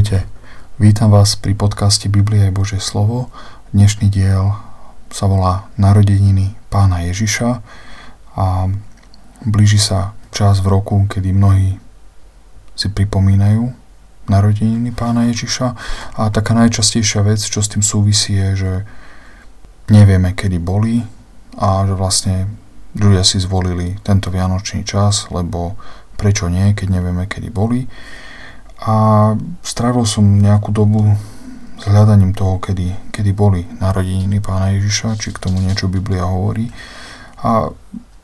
Ahojte, vítam vás pri podcaste Biblia je Božie slovo. Dnešný diel sa volá Narodeniny pána Ježiša a blíži sa čas v roku, kedy mnohí si pripomínajú narodeniny pána Ježiša. A taká najčastejšia vec, čo s tým súvisí je, že nevieme, kedy boli a že vlastne ľudia si zvolili tento vianočný čas, lebo prečo nie, keď nevieme, kedy boli a strávil som nejakú dobu s hľadaním toho, kedy, kedy boli narodeniny pána Ježiša, či k tomu niečo Biblia hovorí. A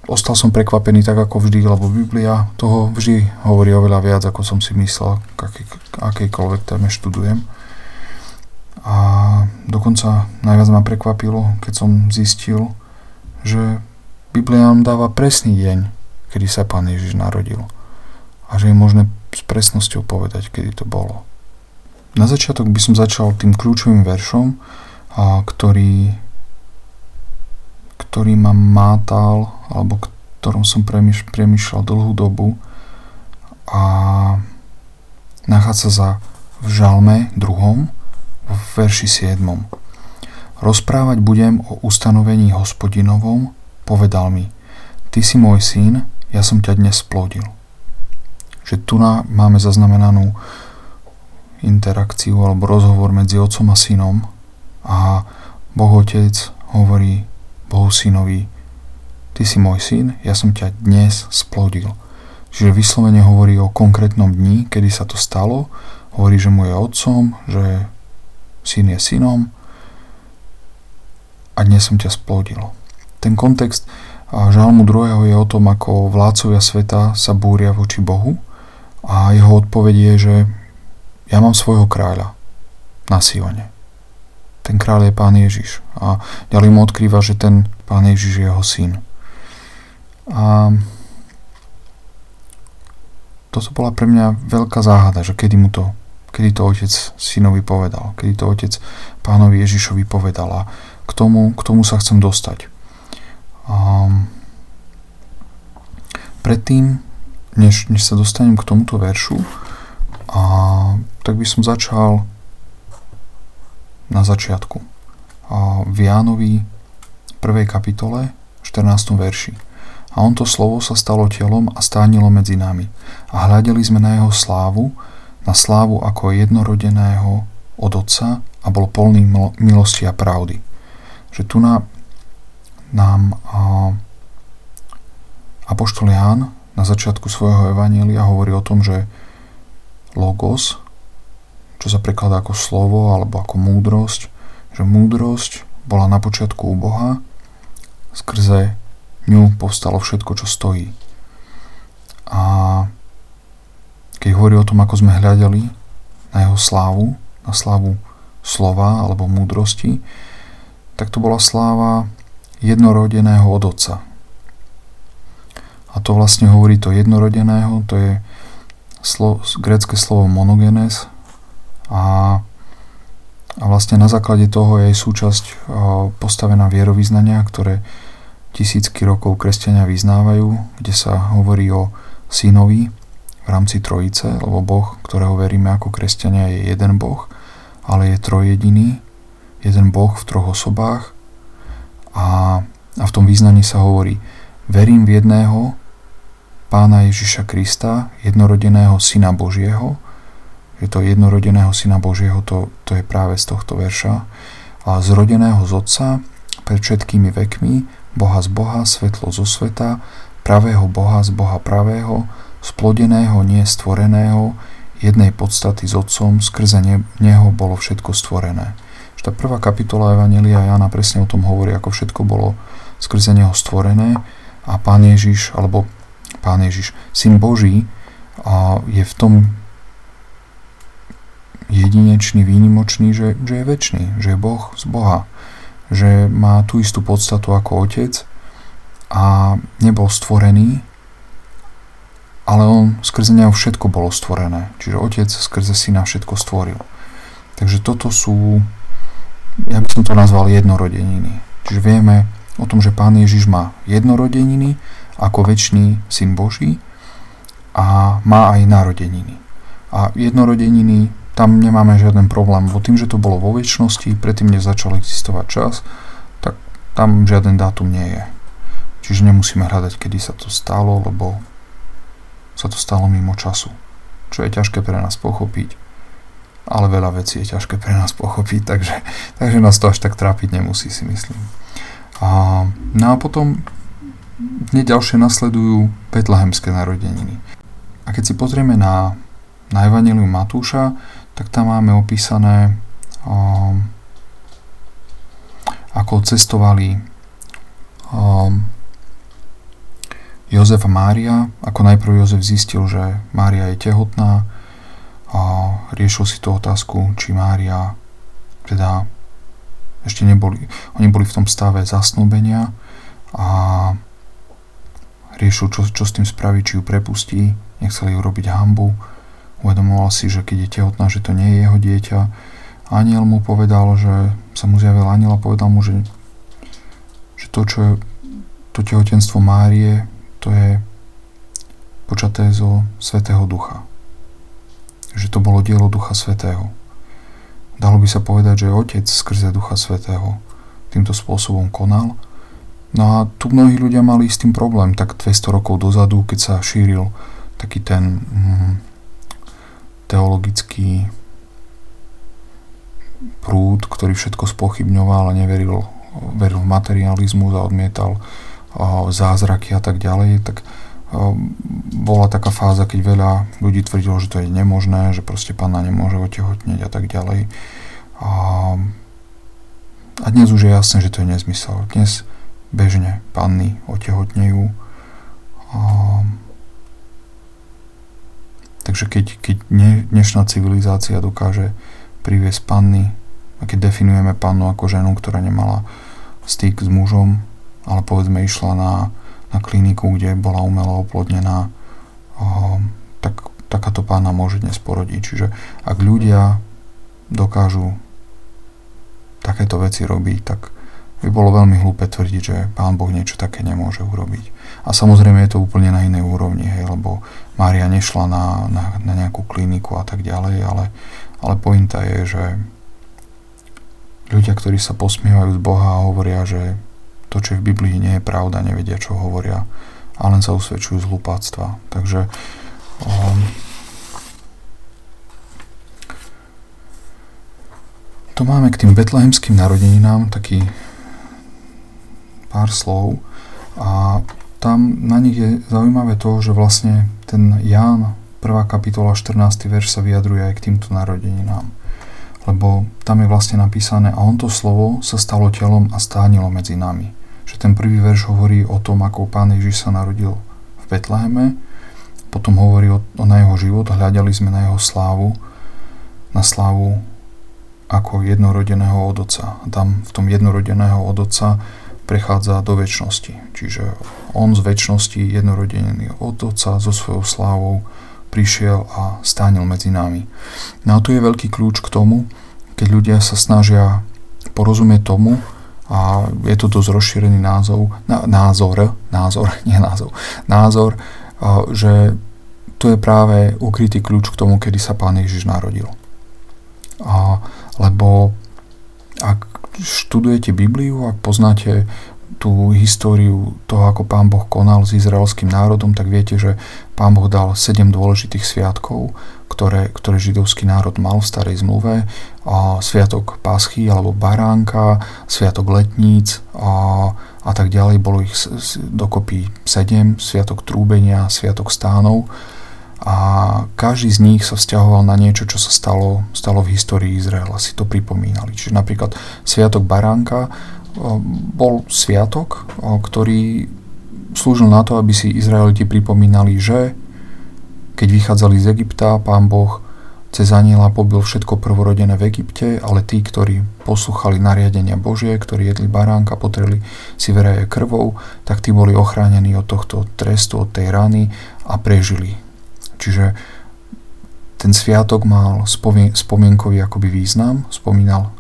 ostal som prekvapený tak ako vždy, lebo Biblia toho vždy hovorí oveľa viac, ako som si myslel, aký, akejkoľvek téme študujem. A dokonca najviac ma prekvapilo, keď som zistil, že Biblia nám dáva presný deň, kedy sa pán Ježiš narodil. A že je možné s presnosťou povedať, kedy to bolo. Na začiatok by som začal tým kľúčovým veršom, a ktorý, ktorý ma mátal, alebo ktorom som premýš, premýšľal dlhú dobu a nachádza sa v žalme druhom, v verši 7. Rozprávať budem o ustanovení hospodinovom, povedal mi, ty si môj syn, ja som ťa dnes splodil že tu máme zaznamenanú interakciu alebo rozhovor medzi otcom a synom a Boh Otec hovorí Bohu synovi Ty si môj syn, ja som ťa dnes splodil. Čiže vyslovene hovorí o konkrétnom dni, kedy sa to stalo. Hovorí, že mu je otcom, že syn je synom a dnes som ťa splodil. Ten kontext žalmu druhého je o tom, ako vládcovia sveta sa búria voči Bohu a jeho odpoveď je, že ja mám svojho kráľa na Sione. Ten kráľ je pán Ježiš. A ďalej mu odkrýva, že ten pán Ježiš je jeho syn. A toto bola pre mňa veľká záhada, že kedy mu to, kedy to otec synovi povedal, kedy to otec pánovi Ježišovi povedal a k tomu, k tomu sa chcem dostať. A predtým než, než sa dostanem k tomuto veršu, a, tak by som začal na začiatku. A v Jánovi 1. kapitole 14. verši. A on to slovo sa stalo telom a stánilo medzi nami. A hľadeli sme na jeho slávu, na slávu ako jednorodeného od Otca a bol plný milosti a pravdy. Že tu na, nám a, Apoštol Ján na začiatku svojho evanielia hovorí o tom, že logos, čo sa prekladá ako slovo alebo ako múdrosť, že múdrosť bola na počiatku u Boha, skrze ňu povstalo všetko, čo stojí. A keď hovorí o tom, ako sme hľadali na jeho slávu, na slávu slova alebo múdrosti, tak to bola sláva jednorodeného od Otca, a to vlastne hovorí to jednorodeného, to je slo, grecké slovo monogenes. A, a vlastne na základe toho je aj súčasť postavená vierovýznania, ktoré tisícky rokov kresťania vyznávajú, kde sa hovorí o synovi v rámci trojice, lebo Boh, ktorého veríme ako kresťania, je jeden Boh, ale je trojediný, jeden Boh v troch osobách. A, a v tom význaní sa hovorí verím v jedného, pána Ježiša Krista, jednorodeného Syna Božieho, že to jednorodeného Syna Božieho, to, to je práve z tohto verša, a zrodeného z Otca, pred všetkými vekmi, Boha z Boha, svetlo zo sveta, pravého Boha z Boha pravého, splodeného, nie stvoreného, jednej podstaty s Otcom, skrze Neho bolo všetko stvorené. Že tá prvá kapitola Evangelia Jana presne o tom hovorí, ako všetko bolo skrze Neho stvorené. A Pán Ježiš, alebo Pán Ježiš, Syn Boží, a je v tom jedinečný, výnimočný, že, že je väčší, že je Boh z Boha, že má tú istú podstatu ako Otec a nebol stvorený, ale on skrze neho všetko bolo stvorené. Čiže Otec skrze Syna všetko stvoril. Takže toto sú, ja by som to nazval jednorodeniny. Čiže vieme o tom, že Pán Ježiš má jednorodeniny ako väčší syn Boží a má aj narodeniny. A jednorodeniny tam nemáme žiaden problém, lebo tým, že to bolo vo väčšnosti, predtým, než začal existovať čas, tak tam žiaden dátum nie je. Čiže nemusíme hľadať, kedy sa to stalo, lebo sa to stalo mimo času. Čo je ťažké pre nás pochopiť, ale veľa vecí je ťažké pre nás pochopiť, takže, takže nás to až tak trápiť nemusí, si myslím. A, no a potom hneď ďalšie nasledujú betlehemské narodeniny. A keď si pozrieme na, na Evangelium Matúša, tak tam máme opísané, um, ako cestovali um, Jozef a Mária. Ako najprv Jozef zistil, že Mária je tehotná a riešil si tú otázku, či Mária teda ešte neboli, oni boli v tom stave zasnúbenia a riešil, čo, čo s tým spraví, či ju prepustí, nechceli ju robiť hambu Uvedomoval si, že keď je tehotná, že to nie je jeho dieťa. Aniel mu povedal, že sa mu zjavil aniel a povedal mu, že, že to, čo je to tehotenstvo Márie, to je počaté zo Svetého Ducha. Že to bolo dielo Ducha Svetého. Dalo by sa povedať, že Otec skrze Ducha Svetého týmto spôsobom konal. No a tu mnohí ľudia mali s tým problém, tak 200 rokov dozadu, keď sa šíril taký ten mm, teologický prúd, ktorý všetko spochybňoval a neveril veril v materializmus a odmietal zázraky a tak ďalej, tak bola taká fáza, keď veľa ľudí tvrdilo, že to je nemožné, že proste pána nemôže otehotneť a tak ďalej. A, a dnes už je jasné, že to je nezmysel. Dnes bežne panny otehotnejú. A, Takže keď, keď dnešná civilizácia dokáže priviesť panny, a keď definujeme pannu ako ženu, ktorá nemala styk s mužom, ale povedzme išla na, na kliniku, kde bola umelo oplodnená, tak takáto pána môže dnes porodiť. Čiže ak ľudia dokážu takéto veci robiť, tak by bolo veľmi hlúpe tvrdiť, že Pán Boh niečo také nemôže urobiť. A samozrejme je to úplne na inej úrovni, hej, lebo Mária nešla na, na, na nejakú kliniku a tak ďalej, ale, ale pointa je, že ľudia, ktorí sa posmievajú z Boha a hovoria, že to, čo je v Biblii, nie je pravda, nevedia, čo hovoria a len sa usvedčujú z hlupáctva. Takže um, to máme k tým betlehemským narodeninám taký pár slov a tam na nich je zaujímavé to, že vlastne ten Ján, 1. kapitola, 14. verš sa vyjadruje aj k týmto narodeninám. Lebo tam je vlastne napísané a on to slovo sa stalo telom a stánilo medzi nami. Že ten prvý verš hovorí o tom, ako pán Ježiš sa narodil v Betleheme, potom hovorí o, o na jeho život, hľadali sme na jeho slávu, na slávu ako jednorodeného od A tam v tom jednorodeného od prechádza do väčšnosti. Čiže on z väčšnosti jednorodený od Otca so svojou slávou prišiel a stánil medzi nami. No a tu je veľký kľúč k tomu, keď ľudia sa snažia porozumieť tomu, a je to dosť rozšírený názov, názor, názor, nie názov, názor, že tu je práve ukrytý kľúč k tomu, kedy sa Pán Ježiš narodil. A, lebo študujete Bibliu, ak poznáte tú históriu toho, ako pán Boh konal s izraelským národom, tak viete, že pán Boh dal sedem dôležitých sviatkov, ktoré, ktoré židovský národ mal v starej zmluve. A sviatok Paschy alebo Baránka, sviatok Letníc a, a tak ďalej. Bolo ich dokopy sedem, sviatok Trúbenia, sviatok Stánov a každý z nich sa vzťahoval na niečo, čo sa stalo, stalo v histórii Izraela, si to pripomínali. Čiže napríklad Sviatok Baránka bol sviatok, ktorý slúžil na to, aby si Izraeliti pripomínali, že keď vychádzali z Egypta, pán Boh cez aniela pobil všetko prvorodené v Egypte, ale tí, ktorí poslúchali nariadenia Božie, ktorí jedli baránka, potreli si veraje krvou, tak tí boli ochránení od tohto trestu, od tej rany a prežili Čiže ten sviatok mal spomienkový akoby význam, spomínal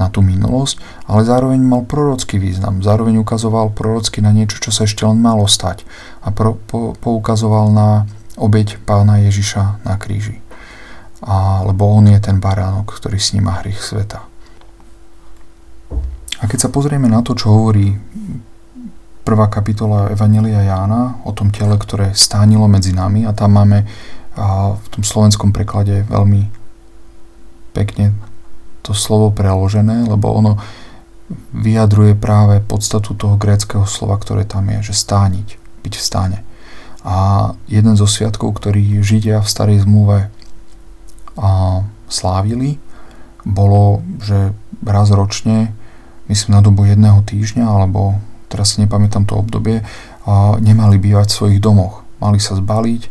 na tú minulosť, ale zároveň mal prorocký význam. Zároveň ukazoval prorocky na niečo, čo sa ešte len malo stať a pro, po, poukazoval na obeď pána Ježiša na kríži. a, lebo on je ten baránok, ktorý sníma hrych sveta. A keď sa pozrieme na to, čo hovorí prvá kapitola Evangelia Jána o tom tele, ktoré stánilo medzi nami a tam máme v tom slovenskom preklade veľmi pekne to slovo preložené, lebo ono vyjadruje práve podstatu toho gréckého slova, ktoré tam je, že stániť, byť v stáne. A jeden zo sviatkov, ktorý Židia v starej zmluve slávili, bolo, že raz ročne, myslím na dobu jedného týždňa, alebo teraz si nepamätám to obdobie, nemali bývať v svojich domoch. Mali sa zbaliť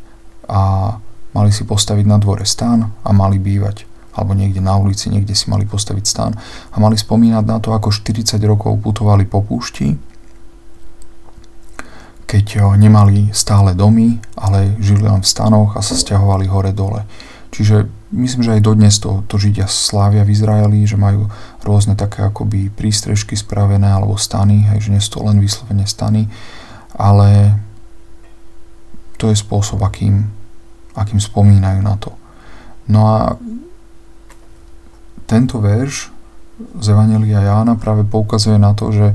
a mali si postaviť na dvore stán a mali bývať alebo niekde na ulici, niekde si mali postaviť stán a mali spomínať na to, ako 40 rokov putovali po púšti, keď nemali stále domy, ale žili len v stanoch a sa stiahovali hore-dole. Čiže myslím, že aj dodnes to, to Židia slávia v Izraeli, že majú rôzne také akoby prístrežky spravené alebo stany, hej, že nie sú to len vyslovene stany, ale to je spôsob, akým, akým spomínajú na to. No a tento verš z Evangelia Jána práve poukazuje na to, že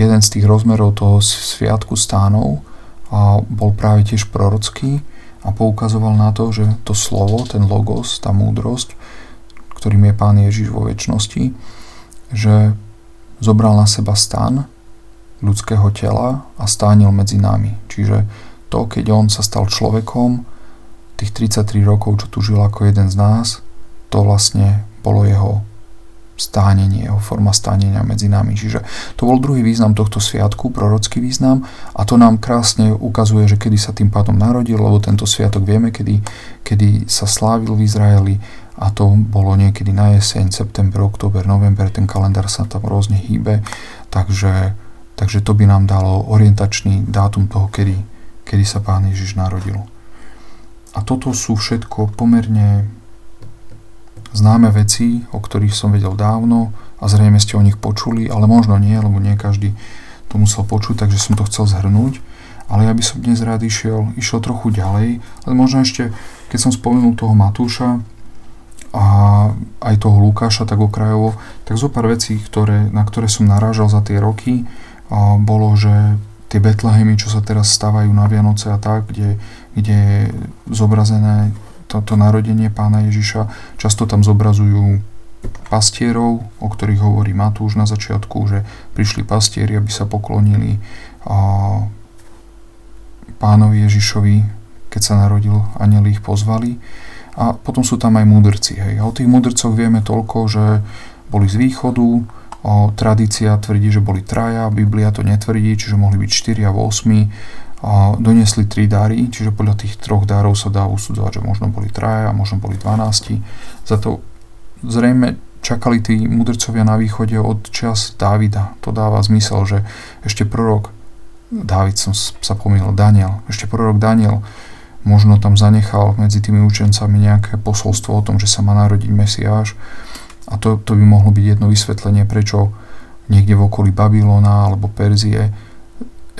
jeden z tých rozmerov toho sviatku stánov bol práve tiež prorocký a poukazoval na to, že to slovo, ten logos, tá múdrosť, ktorým je Pán Ježiš vo väčšnosti, že zobral na seba stan ľudského tela a stánil medzi nami. Čiže to, keď on sa stal človekom, tých 33 rokov, čo tu žil ako jeden z nás, to vlastne bolo jeho stánenie, jeho forma stánenia medzi nami. Čiže to bol druhý význam tohto sviatku, prorocký význam a to nám krásne ukazuje, že kedy sa tým pádom narodil, lebo tento sviatok vieme, kedy, kedy sa slávil v Izraeli a to bolo niekedy na jeseň, september, október, november, ten kalendár sa tam rôzne hýbe, takže, takže to by nám dalo orientačný dátum toho, kedy, kedy sa Pán Ježiš narodil. A toto sú všetko pomerne známe veci, o ktorých som vedel dávno a zrejme ste o nich počuli, ale možno nie, lebo nie každý to musel počuť, takže som to chcel zhrnúť. Ale ja by som dnes rád išiel, išiel trochu ďalej, ale možno ešte, keď som spomenul toho Matúša a aj toho Lukáša tak okrajovo, tak zo pár vecí, ktoré, na ktoré som narážal za tie roky, a bolo, že tie Betlehemy, čo sa teraz stávajú na Vianoce a tak, kde, kde je zobrazené toto narodenie pána Ježiša. Často tam zobrazujú pastierov, o ktorých hovorí Matúš na začiatku, že prišli pastieri, aby sa poklonili a pánovi Ježišovi, keď sa narodil, anieli ich pozvali. A potom sú tam aj mudrci. Hej. A o tých mudrcoch vieme toľko, že boli z východu, o, tradícia tvrdí, že boli traja, Biblia to netvrdí, čiže mohli byť 4 a 8 a doniesli tri dary, čiže podľa tých troch darov sa dá usudzovať, že možno boli traja, možno boli 12. Za to zrejme čakali tí mudrcovia na východe od čas Dávida. To dáva zmysel, že ešte prorok, Dávid som sa pomýlil, Daniel, ešte prorok Daniel možno tam zanechal medzi tými učencami nejaké posolstvo o tom, že sa má narodiť Mesiáš a to, to by mohlo byť jedno vysvetlenie, prečo niekde v okolí Babylona alebo Perzie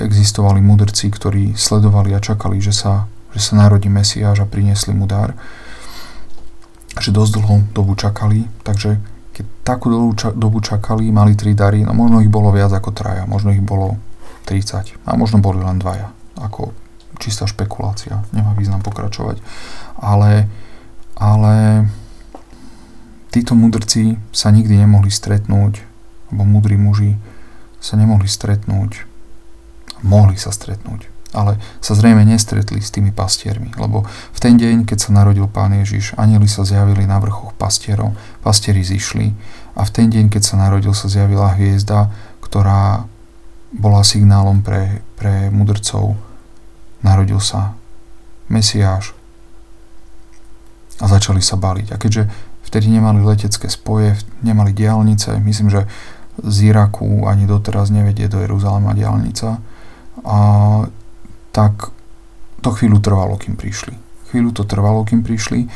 existovali mudrci, ktorí sledovali a čakali, že sa, že sa narodí Mesiáš a priniesli mu dar. Že dosť dlhú dobu čakali, takže keď takú dobu čakali, mali tri dary, no možno ich bolo viac ako traja, možno ich bolo 30 a možno boli len dvaja, ako čistá špekulácia, nemá význam pokračovať. Ale, ale títo mudrci sa nikdy nemohli stretnúť, alebo mudrí muži sa nemohli stretnúť mohli sa stretnúť. Ale sa zrejme nestretli s tými pastiermi, lebo v ten deň, keď sa narodil Pán Ježiš, anieli sa zjavili na vrchoch pastierov, pastieri zišli a v ten deň, keď sa narodil, sa zjavila hviezda, ktorá bola signálom pre, pre mudrcov. Narodil sa Mesiáš a začali sa baliť. A keďže vtedy nemali letecké spoje, nemali diálnice, myslím, že z Iraku ani doteraz nevedie do Jeruzalema diálnica, a tak to chvíľu trvalo, kým prišli. Chvíľu to trvalo, kým prišli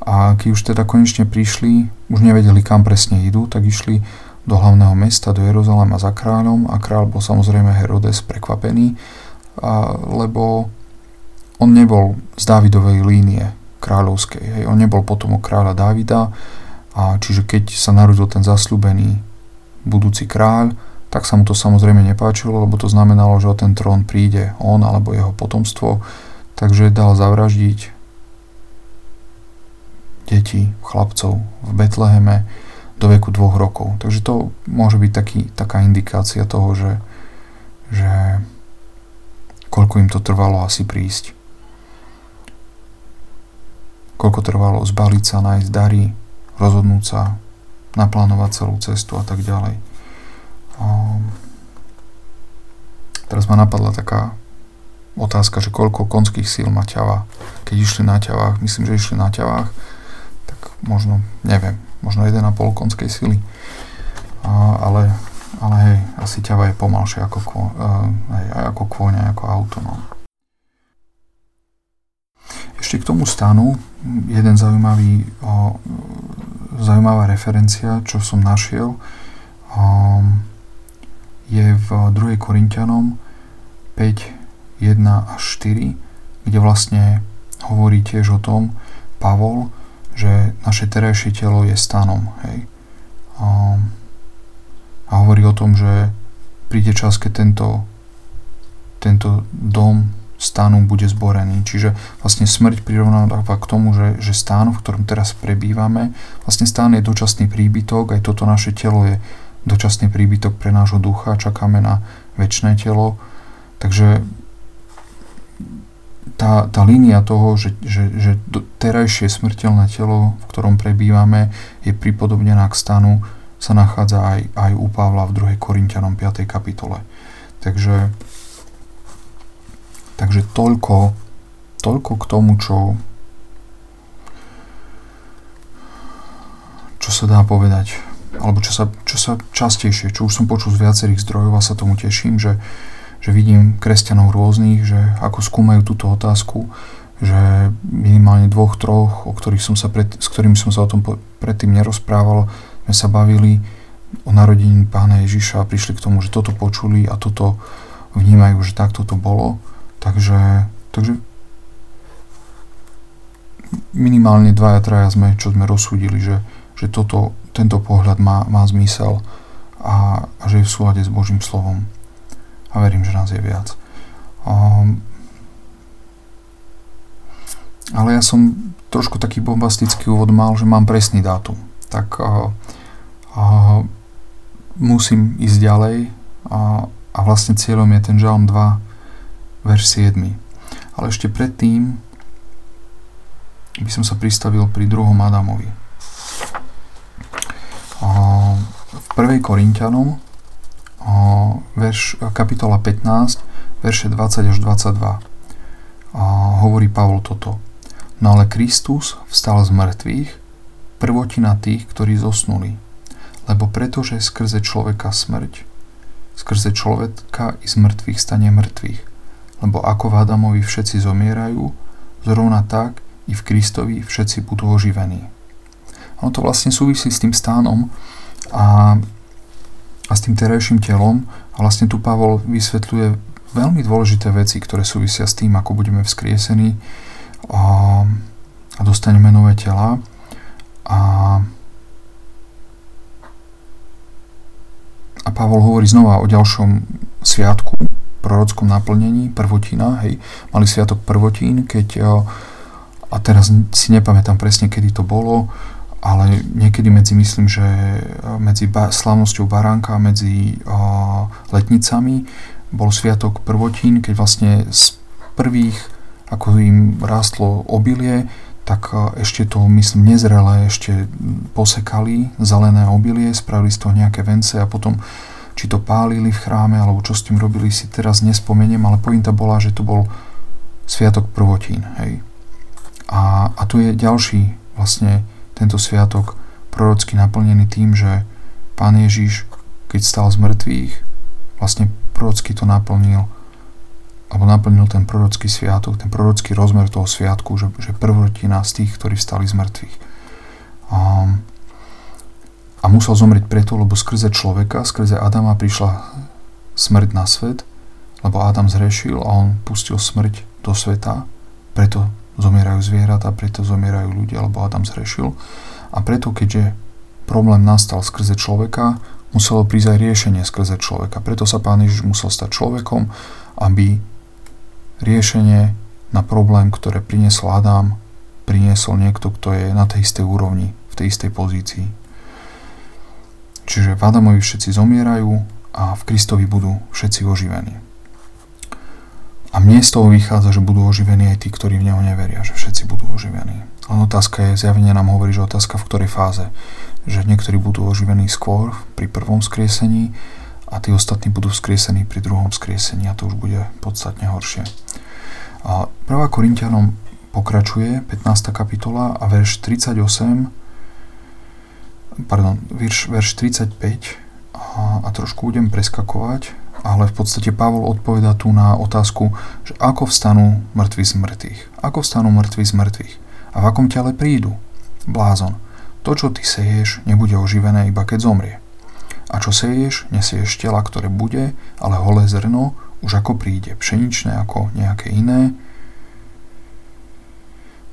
a keď už teda konečne prišli, už nevedeli kam presne idú, tak išli do hlavného mesta, do Jeruzalema za kráľom a kráľ bol samozrejme Herodes prekvapený, a, lebo on nebol z Dávidovej línie. kráľovskej. Hej. On nebol potomok kráľa Dávida, a čiže keď sa narodil ten zasľúbený budúci kráľ, tak sa mu to samozrejme nepáčilo, lebo to znamenalo, že o ten trón príde on alebo jeho potomstvo, takže dal zavraždiť deti, chlapcov v Betleheme do veku dvoch rokov. Takže to môže byť taký, taká indikácia toho, že, že koľko im to trvalo asi prísť. Koľko trvalo zbaliť sa, nájsť dary, rozhodnúť sa, naplánovať celú cestu a tak ďalej. Um, teraz ma napadla taká otázka, že koľko konských síl má ťava. Keď išli na ťavách, myslím, že išli na ťavách, tak možno, neviem, možno 1,5 konskej síly. A, ale, ale hej, asi ťava je pomalšia ako, uh, hej, ako kôň, ako auto. No. Ešte k tomu stanu jeden zaujímavý, o, zaujímavá referencia, čo som našiel. Um, je v 2. Korintianom 5, 1 až 4, kde vlastne hovorí tiež o tom Pavol, že naše terajšie telo je stanom. Hej. A, a hovorí o tom, že príde čas, keď tento, tento dom stanu bude zborený. Čiže vlastne smrť prirovnáva k tomu, že, že stán, v ktorom teraz prebývame, vlastne stán je dočasný príbytok, aj toto naše telo je dočasný príbytok pre nášho ducha, čakáme na väčšné telo. Takže tá, tá línia toho, že, že, že terajšie smrteľné telo, v ktorom prebývame, je pripodobnená k stanu, sa nachádza aj, aj u Pavla v 2. Korintianom 5. kapitole. Takže, takže toľko, toľko k tomu, čo, čo sa dá povedať alebo čo sa, čo sa častejšie, čo už som počul z viacerých zdrojov a sa tomu teším, že, že vidím kresťanov rôznych, že ako skúmajú túto otázku, že minimálne dvoch, troch, o ktorých som sa pred, s ktorými som sa o tom predtým nerozprával, sme sa bavili o narodení pána Ježiša a prišli k tomu, že toto počuli a toto vnímajú, že takto to bolo. Takže, takže minimálne dvaja, traja sme, čo sme rozsúdili, že, že toto tento pohľad má, má zmysel a, a že je v súlade s Božím slovom. A verím, že nás je viac. Um, ale ja som trošku taký bombastický úvod mal, že mám presný dátum. Tak uh, uh, musím ísť ďalej a, a vlastne cieľom je ten žalm 2, verš 7. Ale ešte predtým by som sa pristavil pri druhom Adamovi v 1. Korintianom verš, kapitola 15, verše 20 až 22 hovorí Pavol toto. No ale Kristus vstal z mŕtvych, prvotina tých, ktorí zosnuli. Lebo pretože skrze človeka smrť, skrze človeka i z mŕtvych stane mŕtvych. Lebo ako v Adamovi všetci zomierajú, zrovna tak i v Kristovi všetci budú oživení. Ono to vlastne súvisí s tým stánom a, a s tým terajším telom. Vlastne tu Pavol vysvetľuje veľmi dôležité veci, ktoré súvisia s tým, ako budeme vzkriesení a, a dostaneme nové tela. A, a Pavol hovorí znova o ďalšom sviatku, prorockom naplnení, prvotina, hej, mali sviatok prvotín, keď, a teraz si nepamätám presne, kedy to bolo, ale niekedy medzi, myslím, že medzi ba- slavnosťou baránka a medzi uh, letnicami bol sviatok prvotín, keď vlastne z prvých, ako im rástlo obilie, tak ešte to, myslím, nezrelé ešte posekali zelené obilie, spravili z toho nejaké vence a potom či to pálili v chráme, alebo čo s tým robili, si teraz nespomeniem, ale pointa bola, že to bol sviatok prvotín, hej. A, a tu je ďalší vlastne tento sviatok prorocky naplnený tým, že Pán Ježiš, keď stal z mŕtvych, vlastne prorocky to naplnil, alebo naplnil ten prorocký sviatok, ten prorocký rozmer toho sviatku, že, že prvotina z tých, ktorí vstali z mŕtvych. A, a musel zomrieť preto, lebo skrze človeka, skrze Adama prišla smrť na svet, lebo Adam zrešil a on pustil smrť do sveta, preto zomierajú zvieratá, preto zomierajú ľudia, lebo Adam zhrešil. A preto, keďže problém nastal skrze človeka, muselo prísť aj riešenie skrze človeka. Preto sa Pán Ježiš musel stať človekom, aby riešenie na problém, ktoré priniesol Adam, priniesol niekto, kto je na tej istej úrovni, v tej istej pozícii. Čiže v Adamovi všetci zomierajú a v Kristovi budú všetci oživení. A mne z toho vychádza, že budú oživení aj tí, ktorí v Neho neveria, že všetci budú oživení. Len otázka je, zjavenie nám hovorí, že otázka v ktorej fáze. Že niektorí budú oživení skôr pri prvom skriesení a tí ostatní budú vzkriesení pri druhom skriesení a to už bude podstatne horšie. A 1. Korintianom pokračuje 15. kapitola a verš 38 pardon, verš, verš 35 a, a trošku budem preskakovať ale v podstate Pavol odpoveda tu na otázku, že ako vstanú mŕtvi z mŕtvych. Ako vstanú mŕtvi z mŕtvych? A v akom tele prídu? Blázon. To, čo ty seješ, nebude oživené iba keď zomrie. A čo seješ, nesieš tela, ktoré bude, ale holé zrno už ako príde, pšeničné ako nejaké iné.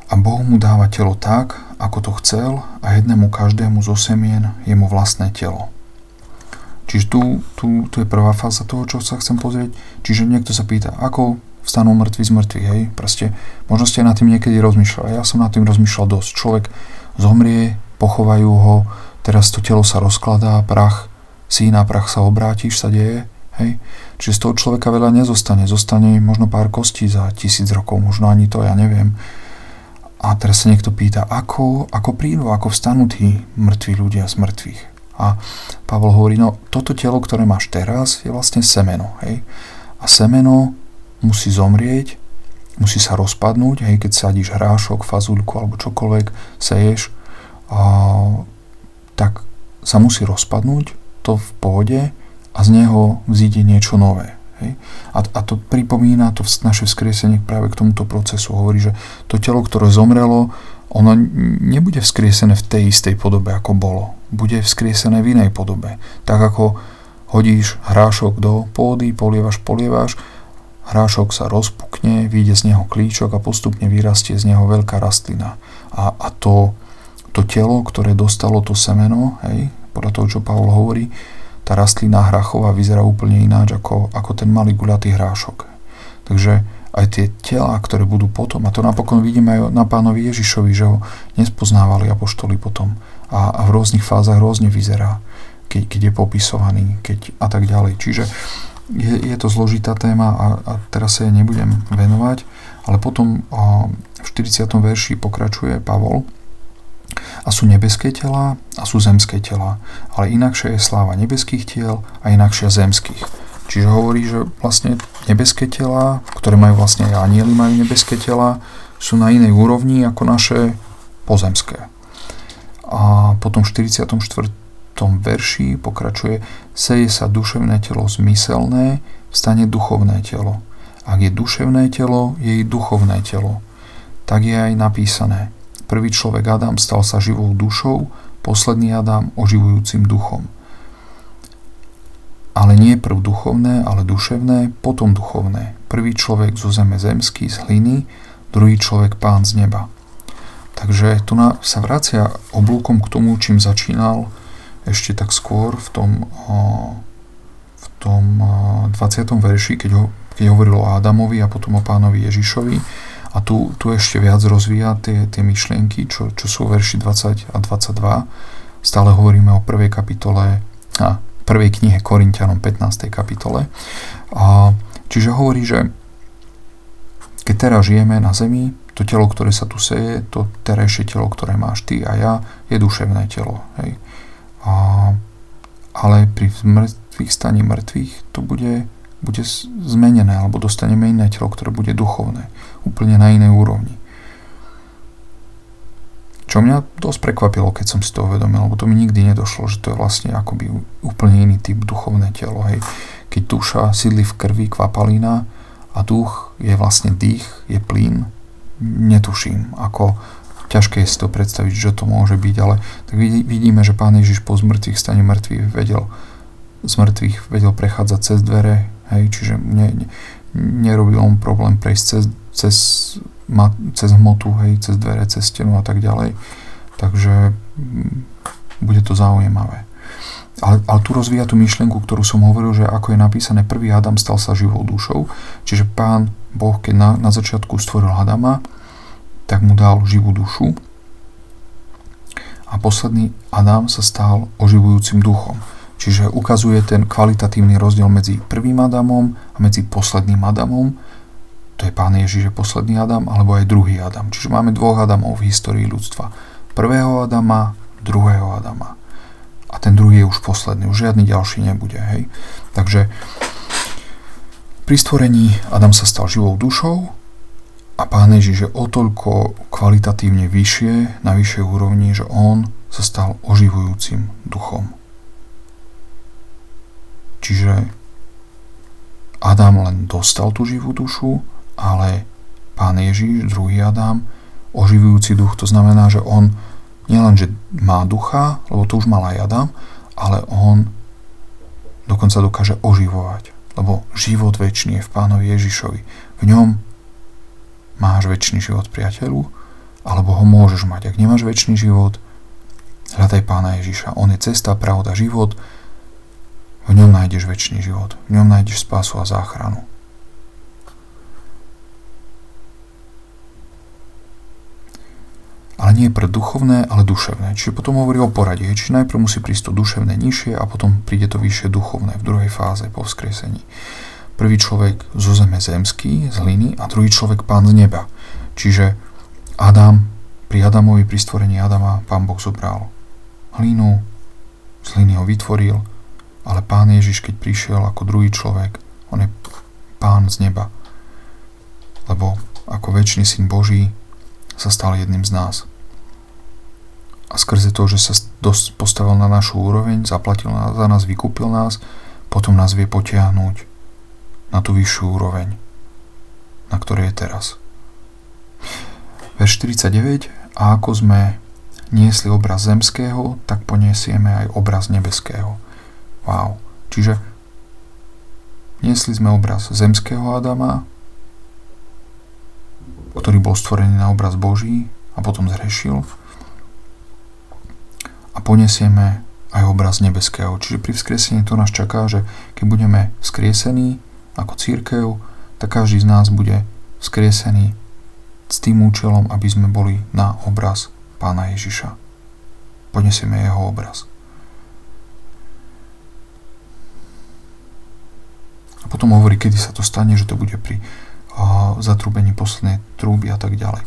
A Boh mu dáva telo tak, ako to chcel a jednému každému zo semien je mu vlastné telo. Čiže tu, tu, tu je prvá fáza toho, čo sa chcem pozrieť. Čiže niekto sa pýta, ako vstanú mŕtvi z mŕtvych, hej? Proste, možno ste nad tým niekedy rozmýšľali. Ja som nad tým rozmýšľal dosť. Človek zomrie, pochovajú ho, teraz to telo sa rozkladá, prach, sína prach sa obrátiš, sa deje, hej? Čiže z toho človeka veľa nezostane. Zostane možno pár kostí za tisíc rokov, možno ani to, ja neviem. A teraz sa niekto pýta, ako, ako prídu, ako vstanú tí mŕtvi ľudia z mŕtvych. A Pavol hovorí, no toto telo, ktoré máš teraz, je vlastne semeno. Hej? A semeno musí zomrieť, musí sa rozpadnúť, hej, keď sadíš hrášok, fazulku alebo čokoľvek seješ, a, tak sa musí rozpadnúť, to v pohode a z neho vzíde niečo nové. Hej? A, a to pripomína to naše vzkriesenie práve k tomuto procesu. Hovorí, že to telo, ktoré zomrelo, ono nebude vzkriesené v tej istej podobe, ako bolo. Bude vzkriesené v inej podobe. Tak ako hodíš hrášok do pôdy, polievaš, polievaš, hrášok sa rozpukne, vyjde z neho klíčok a postupne vyrastie z neho veľká rastlina. A, a to, to telo, ktoré dostalo to semeno, hej, podľa toho, čo Pavol hovorí, tá rastlina hrachová vyzerá úplne ináč ako, ako ten malý guľatý hrášok. Takže aj tie tela, ktoré budú potom. A to napokon vidíme aj na pánovi Ježišovi, že ho nespoznávali apoštoli potom. A, a v rôznych fázach rôzne vyzerá, keď, keď je popisovaný keď, a tak ďalej. Čiže je, je to zložitá téma a, a teraz sa jej nebudem venovať, ale potom a, v 40. verši pokračuje Pavol a sú nebeské tela a sú zemské tela, ale inakšia je sláva nebeských tiel a inakšia zemských. Čiže hovorí, že vlastne nebeské tela, ktoré majú vlastne aj anieli majú nebeské tela, sú na inej úrovni ako naše pozemské. A potom v 44. verši pokračuje seje sa duševné telo zmyselné, stane duchovné telo. Ak je duševné telo, je i duchovné telo. Tak je aj napísané. Prvý človek Adam stal sa živou dušou, posledný Adam oživujúcim duchom ale nie prv duchovné, ale duševné, potom duchovné. Prvý človek zo zeme zemský, z hliny, druhý človek pán z neba. Takže tu sa vracia oblúkom k tomu, čím začínal ešte tak skôr v tom, v tom 20. verši, keď, ho, keď hovoril o Adamovi a potom o pánovi Ježišovi. A tu, tu ešte viac rozvíja tie, tie myšlienky, čo, čo sú verši 20 a 22. Stále hovoríme o prvej kapitole a prvej knihe Korintianom 15. kapitole. A, čiže hovorí, že keď teraz žijeme na zemi, to telo, ktoré sa tu seje, to terajšie telo, ktoré máš ty a ja, je duševné telo. Hej. A, ale pri mŕtvych staní mŕtvych to bude, bude zmenené, alebo dostaneme iné telo, ktoré bude duchovné, úplne na inej úrovni. Čo mňa dosť prekvapilo, keď som si to uvedomil, lebo to mi nikdy nedošlo, že to je vlastne akoby úplne iný typ duchovné telo. Hej. Keď duša sídli v krvi kvapalina a duch je vlastne dých, je plyn, netuším, ako ťažké je si to predstaviť, že to môže byť, ale tak vidíme, že Pán Ježiš po zmrtvých stane mŕtvych vedel z mŕtvych vedel prechádzať cez dvere, hej, čiže ne, ne, nerobil on problém prejsť cez, cez cez hmotu, hej, cez dvere, cez stenu a tak ďalej. Takže mm, bude to zaujímavé. Ale, ale tu rozvíja tú myšlienku, ktorú som hovoril, že ako je napísané, prvý Adam stal sa živou dušou, čiže pán Boh, keď na, na začiatku stvoril Adama, tak mu dal živú dušu a posledný Adam sa stal oživujúcim duchom. Čiže ukazuje ten kvalitatívny rozdiel medzi prvým Adamom a medzi posledným Adamom. To je pán Ježiš, posledný Adam, alebo aj druhý Adam. Čiže máme dvoch Adamov v histórii ľudstva. Prvého Adama, druhého Adama a ten druhý je už posledný, už žiadny ďalší nebude. Hej? Takže pri stvorení Adam sa stal živou dušou a Pán Ježiš je o toľko kvalitatívne vyššie, na vyššej úrovni, že on sa stal oživujúcim duchom. Čiže Adam len dostal tú živú dušu, ale Pán Ježiš, druhý Adam, oživujúci duch, to znamená, že on nielen, že má ducha, lebo to už mal aj Adam, ale on dokonca dokáže oživovať. Lebo život väčší je v pánovi Ježišovi. V ňom máš väčší život priateľu, alebo ho môžeš mať. Ak nemáš väčší život, hľadaj pána Ježiša. On je cesta, pravda, život. V ňom nájdeš väčší život. V ňom nájdeš spásu a záchranu. Ale nie pre duchovné, ale duševné. Čiže potom hovorí o poradie. Čiže najprv musí prísť to duševné nižšie a potom príde to vyššie duchovné v druhej fáze po vzkriesení. Prvý človek zo zeme zemský, z hliny a druhý človek pán z neba. Čiže Adam, pri Adamovi, pri stvorení Adama, pán Boh zobral hlinu, z hliny ho vytvoril, ale pán Ježiš, keď prišiel ako druhý človek, on je pán z neba. Lebo ako väčší syn Boží sa stal jedným z nás. A skrze to, že sa postavil na našu úroveň, zaplatil za nás, vykúpil nás, potom nás vie potiahnuť na tú vyššiu úroveň, na ktorej je teraz. Verš 49. A ako sme niesli obraz zemského, tak poniesieme aj obraz nebeského. Wow. Čiže niesli sme obraz zemského Adama, ktorý bol stvorený na obraz Boží a potom zhrešil. A ponesieme aj obraz nebeského. Čiže pri vzkriesení to nás čaká, že keď budeme vzkriesení ako církev, tak každý z nás bude vzkriesený s tým účelom, aby sme boli na obraz Pána Ježiša. Ponesieme jeho obraz. A potom hovorí, kedy sa to stane, že to bude pri zatrubení poslednej trúby a tak ďalej.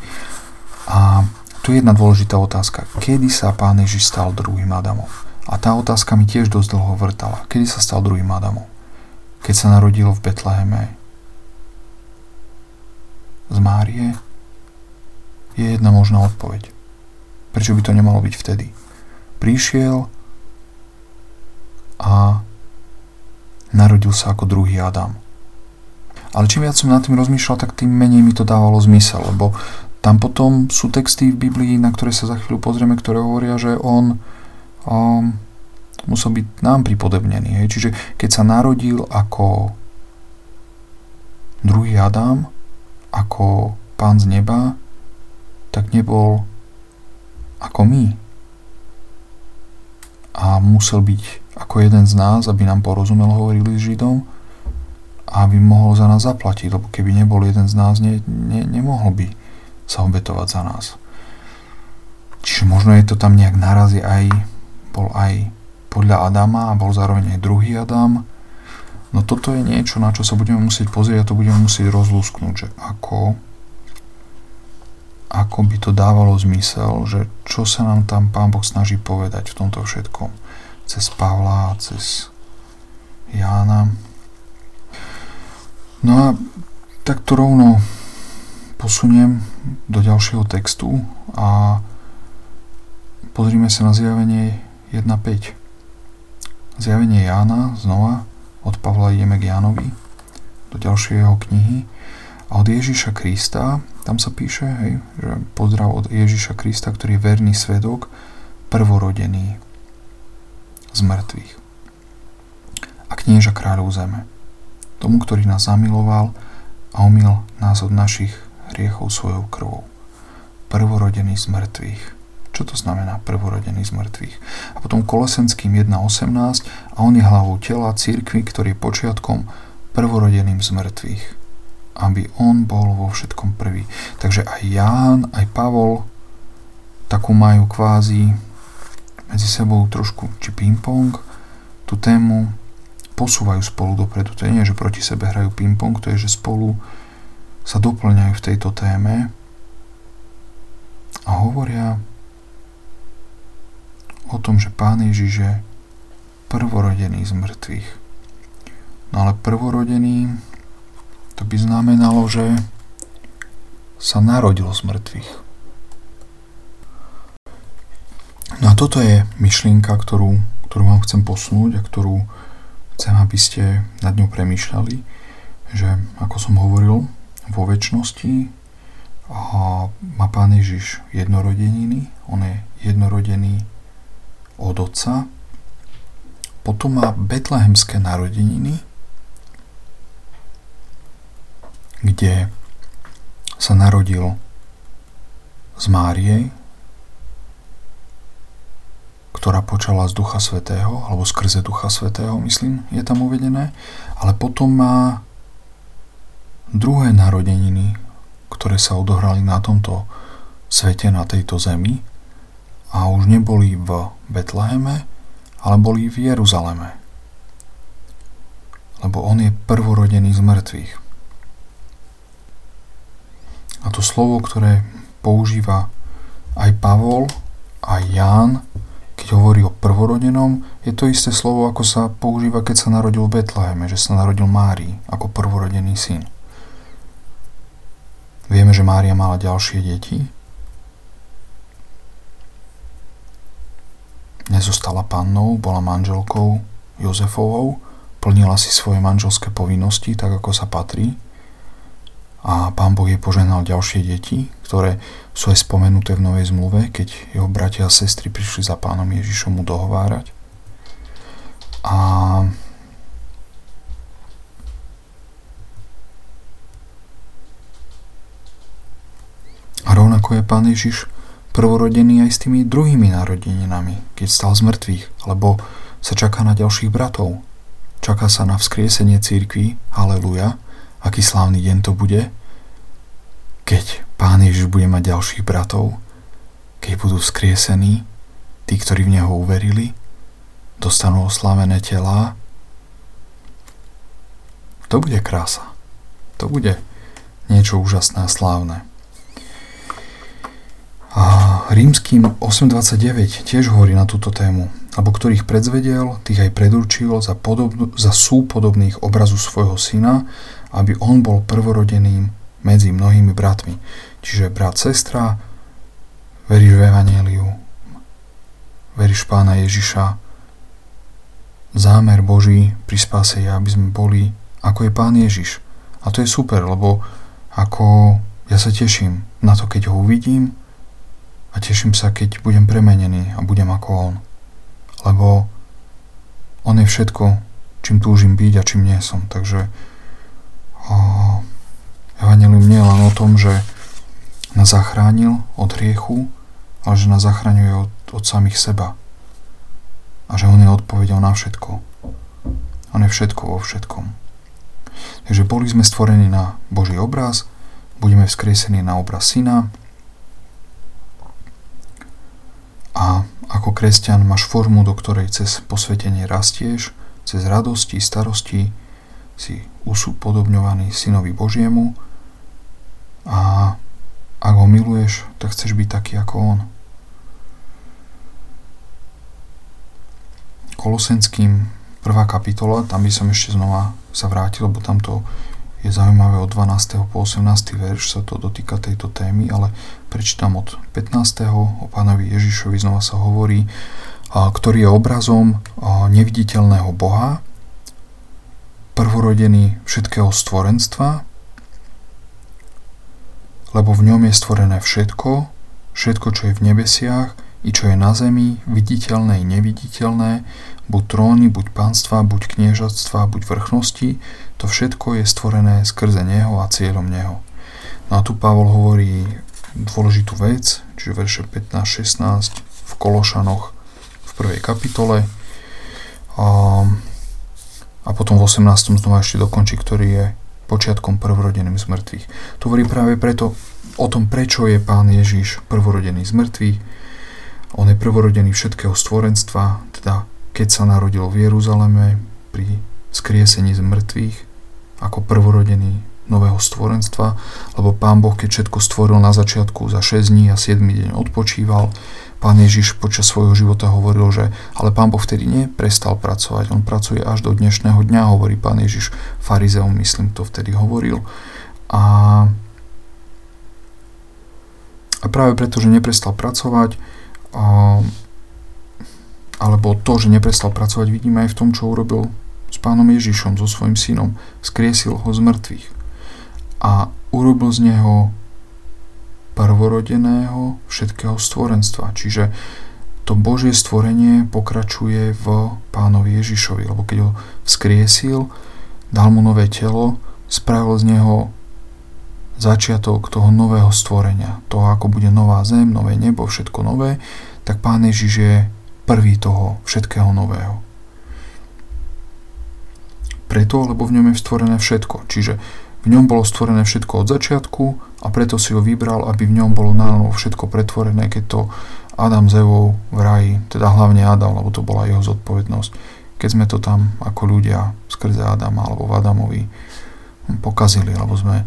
A tu je jedna dôležitá otázka. Kedy sa pán Ježiš stal druhým Adamom? A tá otázka mi tiež dosť dlho vrtala. Kedy sa stal druhým Adamom? Keď sa narodil v Betleheme z Márie? Je jedna možná odpoveď. Prečo by to nemalo byť vtedy? Prišiel a narodil sa ako druhý Adam. Ale čím viac som nad tým rozmýšľal, tak tým menej mi to dávalo zmysel, lebo tam potom sú texty v Biblii, na ktoré sa za chvíľu pozrieme, ktoré hovoria, že on um, musel byť nám pripodobnený. Hej. Čiže keď sa narodil ako druhý Adam, ako pán z neba, tak nebol ako my. A musel byť ako jeden z nás, aby nám porozumel, hovorili s Židom, aby mohol za nás zaplatiť, lebo keby nebol jeden z nás, ne, ne, nemohol by sa obetovať za nás. Čiže možno je to tam nejak narazí aj, bol aj podľa Adama a bol zároveň aj druhý Adam. No toto je niečo, na čo sa budeme musieť pozrieť a to budeme musieť rozlúsknuť, že ako, ako by to dávalo zmysel, že čo sa nám tam Pán Boh snaží povedať v tomto všetkom. Cez Pavla, cez Jána. No a tak to rovno posuniem do ďalšieho textu a pozrime sa na zjavenie 1.5. Zjavenie Jána, znova od Pavla ideme k Jánovi, do ďalšej jeho knihy. A od Ježiša Krista, tam sa píše, hej, že pozdrav od Ježiša Krista, ktorý je verný svedok, prvorodený z mŕtvych a knieža kráľov zeme tomu, ktorý nás zamiloval a umil nás od našich hriechov svojou krvou. Prvorodený z mŕtvych. Čo to znamená prvorodený z mŕtvych? A potom Kolosenským 1.18 a on je hlavou tela církvy, ktorý je počiatkom prvorodeným z mŕtvych. Aby on bol vo všetkom prvý. Takže aj Ján, aj Pavol takú majú kvázi medzi sebou trošku či ping-pong, tú tému posúvajú spolu dopredu. To je že proti sebe hrajú ping-pong, to je, že spolu sa doplňajú v tejto téme a hovoria o tom, že Pán Ježiš je prvorodený z mŕtvych. No ale prvorodený to by znamenalo, že sa narodil z mŕtvych. No a toto je myšlienka, ktorú, ktorú vám chcem posunúť a ktorú Chcem, aby ste nad ňou premýšľali, že ako som hovoril, vo väčšnosti. Má Pán Ježiš jednorodeniny, on je jednorodený od Otca, potom má betlehemské narodeniny, kde sa narodil z Márie, ktorá počala z Ducha Svetého, alebo skrze Ducha Svetého, myslím, je tam uvedené. Ale potom má druhé narodeniny, ktoré sa odohrali na tomto svete, na tejto zemi a už neboli v Betleheme, ale boli v Jeruzaleme. Lebo on je prvorodený z mŕtvych. A to slovo, ktoré používa aj Pavol, aj Ján, keď hovorí o prvorodenom, je to isté slovo, ako sa používa, keď sa narodil v Betleheme, že sa narodil Márii ako prvorodený syn. Vieme, že Mária mala ďalšie deti. Nezostala pannou, bola manželkou Jozefovou, plnila si svoje manželské povinnosti, tak ako sa patrí a pán Boh jej poženal ďalšie deti, ktoré sú aj spomenuté v Novej zmluve, keď jeho bratia a sestry prišli za pánom Ježišom mu dohovárať. A A rovnako je pán Ježiš prvorodený aj s tými druhými narodeninami, keď stal z mŕtvych, lebo sa čaká na ďalších bratov. Čaká sa na vzkriesenie církvy, haleluja, aký slávny deň to bude, keď Pán Ježiš bude mať ďalších bratov, keď budú vzkriesení, tí, ktorí v Neho uverili, dostanú oslavené telá. To bude krása. To bude niečo úžasné a slávne. A rímským 8.29 tiež hovorí na túto tému, alebo ktorých predzvedel, tých aj predurčil za, podobnú, za súpodobných obrazu svojho syna, aby on bol prvorodeným medzi mnohými bratmi. Čiže brat, sestra, veríš v Evangeliu, veríš Pána Ježiša, zámer Boží pri spáse je, aby sme boli ako je Pán Ježiš. A to je super, lebo ako ja sa teším na to, keď ho uvidím, a teším sa, keď budem premenený a budem ako on. Lebo on je všetko, čím túžim byť a čím nie som. Takže Evangelium nie je len o tom, že nás zachránil od hriechu, ale že nás zachraňuje od, od samých seba. A že On je odpovedou na všetko. On je všetko vo všetkom. Takže boli sme stvorení na Boží obraz, budeme vzkriesení na obraz Syna, A ako kresťan máš formu, do ktorej cez posvetenie rastieš, cez radosti, starosti si usúpodobňovaný synovi Božiemu a ak ho miluješ, tak chceš byť taký ako on. Kolosenským prvá kapitola, tam by som ešte znova sa vrátil, lebo tam to je zaujímavé od 12. po 18. verš sa to dotýka tejto témy, ale prečítam od 15. o pánovi Ježišovi znova sa hovorí, ktorý je obrazom neviditeľného Boha, prvorodený všetkého stvorenstva, lebo v ňom je stvorené všetko, všetko, čo je v nebesiach i čo je na zemi, viditeľné i neviditeľné, buď tróny, buď pánstva, buď kniežatstva, buď vrchnosti, to všetko je stvorené skrze Neho a cieľom Neho. No a tu Pavol hovorí dôležitú vec, čiže verše 15-16 v Kološanoch v prvej kapitole. A, a potom v 18. znova ešte dokončí, ktorý je počiatkom prvorodeným z mŕtvych. Tu hovorí práve preto o tom, prečo je Pán Ježiš prvorodený z mŕtvych. On je prvorodený všetkého stvorenstva, teda keď sa narodil v Jeruzaleme pri skriesení z mŕtvych ako prvorodený nového stvorenstva, lebo Pán Boh, keď všetko stvoril na začiatku za 6 dní a 7 deň odpočíval, Pán Ježiš počas svojho života hovoril, že ale Pán Boh vtedy neprestal pracovať, on pracuje až do dnešného dňa, hovorí Pán Ježiš farizeom, myslím, to vtedy hovoril. A, a práve preto, že neprestal pracovať, a, alebo to, že neprestal pracovať, vidíme aj v tom, čo urobil s pánom Ježišom, so svojim synom. Skriesil ho z mŕtvych a urobil z neho prvorodeného všetkého stvorenstva. Čiže to Božie stvorenie pokračuje v pánovi Ježišovi, lebo keď ho vzkriesil, dal mu nové telo, spravil z neho začiatok toho nového stvorenia, toho ako bude nová zem, nové nebo, všetko nové, tak Pán Ježiš je prvý toho všetkého nového. Preto, lebo v ňom je stvorené všetko. Čiže v ňom bolo stvorené všetko od začiatku a preto si ho vybral, aby v ňom bolo na všetko pretvorené, keď to Adam s Evou v raji, teda hlavne Adam, lebo to bola jeho zodpovednosť. Keď sme to tam ako ľudia skrze Adama alebo v Adamovi pokazili, lebo sme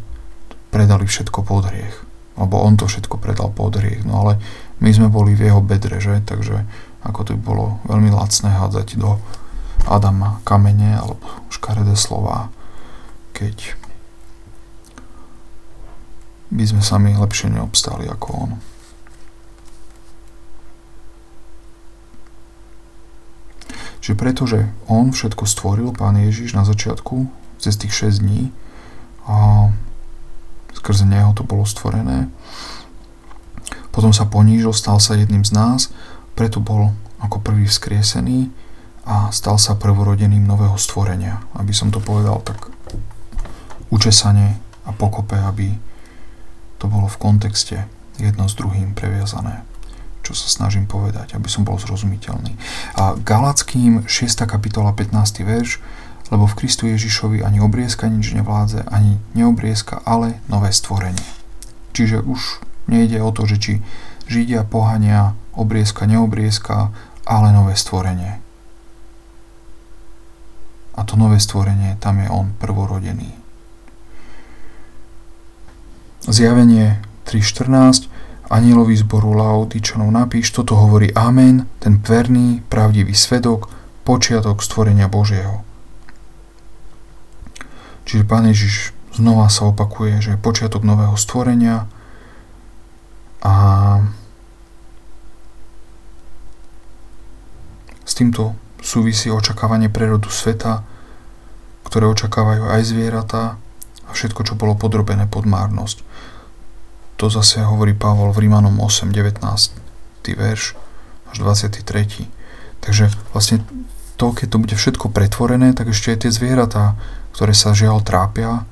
predali všetko pod hriech. Lebo on to všetko predal pod hriech. No ale my sme boli v jeho bedre, že? Takže ako to by bolo veľmi lacné hádzať do Adama kamene alebo škaredé slova, keď by sme sami lepšie neobstáli ako on. Čiže pretože on všetko stvoril, pán Ježiš, na začiatku, cez tých 6 dní, a skrze neho to bolo stvorené, potom sa ponížil, stal sa jedným z nás, preto bol ako prvý vzkriesený a stal sa prvorodeným nového stvorenia. Aby som to povedal tak učesane a pokope, aby to bolo v kontexte jedno s druhým previazané čo sa snažím povedať, aby som bol zrozumiteľný. A Galackým 6. kapitola 15. verš, lebo v Kristu Ježišovi ani obriezka nič nevládze, ani neobriezka, ale nové stvorenie. Čiže už nejde o to, že či Židia pohania obriezka, neobriezka, ale nové stvorenie. A to nové stvorenie, tam je on prvorodený. Zjavenie 3.14 Anielovi zboru Laodičanov napíš, toto hovorí Amen, ten verný, pravdivý svedok, počiatok stvorenia Božieho. Čiže Pán Ježiš znova sa opakuje, že je počiatok nového stvorenia a s týmto súvisí očakávanie prerodu sveta, ktoré očakávajú aj zvieratá všetko, čo bolo podrobené pod márnosť. To zase hovorí Pavol v Rímanom 8, 19. verš až 23. Takže vlastne to, keď to bude všetko pretvorené, tak ešte aj tie zvieratá, ktoré sa žiaľ trápia,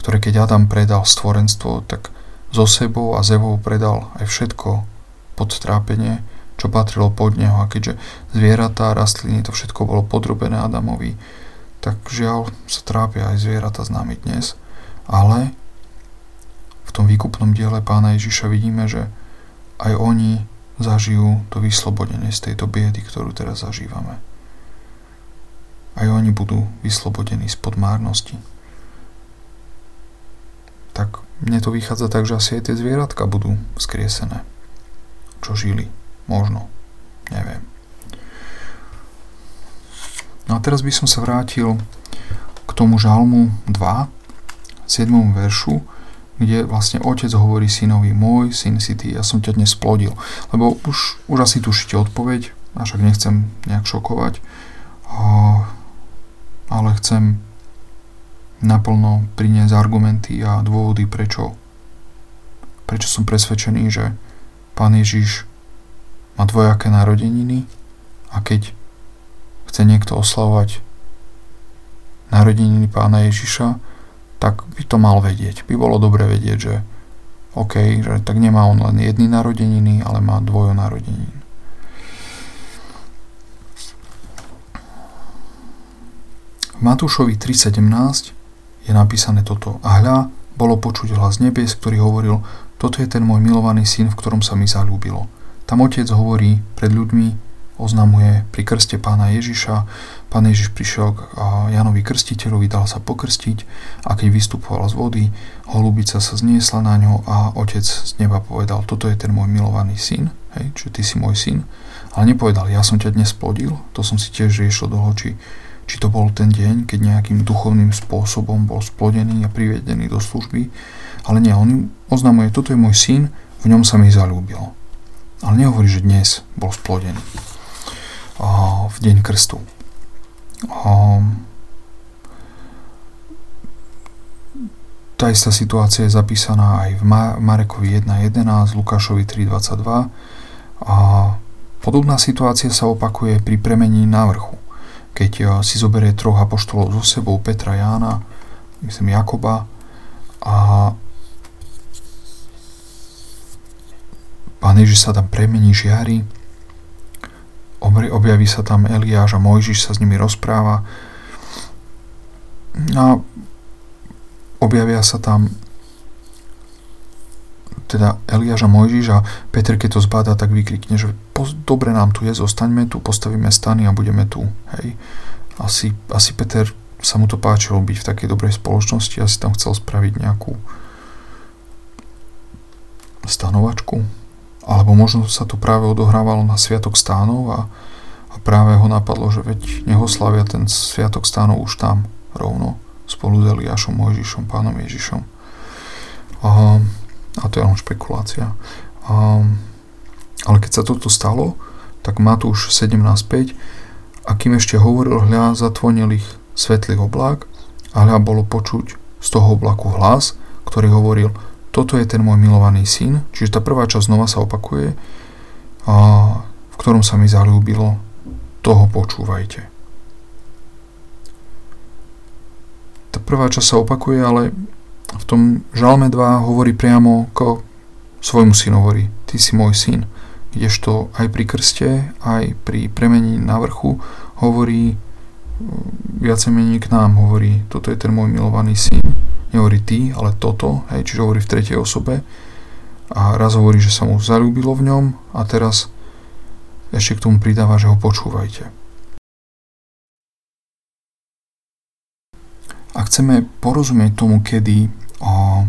ktoré keď Adam predal stvorenstvo, tak zo sebou a zevou predal aj všetko pod trápenie, čo patrilo pod neho. A keďže zvieratá, rastliny, to všetko bolo podrobené Adamovi, tak žiaľ sa trápia aj zvieratá s nami dnes. Ale tom výkupnom diele pána Ježiša vidíme, že aj oni zažijú to vyslobodenie z tejto biedy, ktorú teraz zažívame. Aj oni budú vyslobodení spod márnosti. Tak mne to vychádza tak, že asi aj tie zvieratka budú skriesené. Čo žili. Možno. Neviem. No a teraz by som sa vrátil k tomu žalmu 2, 7. veršu, kde vlastne otec hovorí synovi, môj syn si ty, ja som ťa dnes plodil. Lebo už, už asi tušíte odpoveď, a však nechcem nejak šokovať, ale chcem naplno priniesť argumenty a dôvody, prečo, prečo som presvedčený, že Pán Ježiš má dvojaké narodeniny a keď chce niekto oslavovať narodeniny Pána Ježiša, tak by to mal vedieť. By bolo dobre vedieť, že OK, že tak nemá on len jedny narodeniny, ale má dvojo narodenín. V Matúšovi 3.17 je napísané toto. A hľa, bolo počuť hlas nebies, ktorý hovoril, toto je ten môj milovaný syn, v ktorom sa mi zalúbilo. Tam otec hovorí pred ľuďmi, oznamuje pri krste pána Ježiša. Pán Ježiš prišiel k Janovi Krstiteľovi, dal sa pokrstiť a keď vystupoval z vody, holubica sa zniesla na ňo a otec z neba povedal, toto je ten môj milovaný syn, hej, čiže ty si môj syn. Ale nepovedal, ja som ťa dnes plodil, to som si tiež riešil dlho, či, či to bol ten deň, keď nejakým duchovným spôsobom bol splodený a privedený do služby. Ale nie, on oznamuje, toto je môj syn, v ňom sa mi zalúbilo. Ale nehovorí, že dnes bol splodený v deň krstu. Tá istá situácia je zapísaná aj v Marekovi 1.11, Lukášovi 3.22 a podobná situácia sa opakuje pri premení na vrchu. Keď e, si zoberie troch apoštolov so sebou, Petra, Jána, myslím Jakoba a Pán Ježiš sa tam premení, žiari objaví sa tam Eliáš a Mojžiš sa s nimi rozpráva a objavia sa tam teda Eliáš a Mojžiš a Peter keď to zbáda, tak vykrikne, že dobre nám tu je, zostaňme tu, postavíme stany a budeme tu. Hej. Asi, asi Peter sa mu to páčilo byť v takej dobrej spoločnosti, asi tam chcel spraviť nejakú stanovačku alebo možno sa to práve odohrávalo na Sviatok stánov a, a práve ho napadlo, že veď nehoslavia ten Sviatok stánov už tam rovno spolu s Eliášom, Mojžišom, pánom Ježišom. A, a to je len špekulácia. A, ale keď sa toto stalo, tak Matúš 17.5 a kým ešte hovoril hľa, zatvonil ich svetlých oblák a hľa bolo počuť z toho oblaku hlas, ktorý hovoril toto je ten môj milovaný syn, čiže tá prvá časť znova sa opakuje, a v ktorom sa mi zalúbilo, toho počúvajte. Tá prvá časť sa opakuje, ale v tom žalme 2 hovorí priamo k svojmu synu, hovorí, ty si môj syn. Kdežto aj pri krste, aj pri premení na vrchu hovorí viacej menej k nám, hovorí, toto je ten môj milovaný syn nehovorí ty, ale toto, hej, čiže hovorí v tretej osobe a raz hovorí, že sa mu zalúbilo v ňom a teraz ešte k tomu pridáva, že ho počúvajte. Ak chceme porozumieť tomu, kedy o,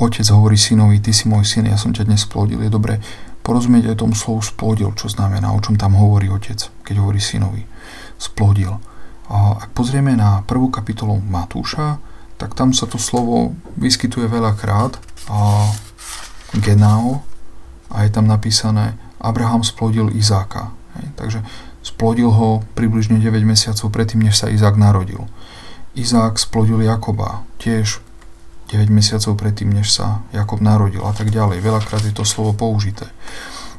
otec hovorí synovi, ty si môj syn, ja som ťa dnes splodil, je dobre porozumieť aj tomu slovu splodil, čo znamená, o čom tam hovorí otec, keď hovorí synovi. Splodil. A ak pozrieme na prvú kapitolu Matúša, tak tam sa to slovo vyskytuje veľakrát a genao a je tam napísané Abraham splodil Izáka. Hej, takže splodil ho približne 9 mesiacov predtým, než sa Izák narodil. Izák splodil Jakoba tiež 9 mesiacov predtým, než sa Jakob narodil a tak ďalej. Veľakrát je to slovo použité.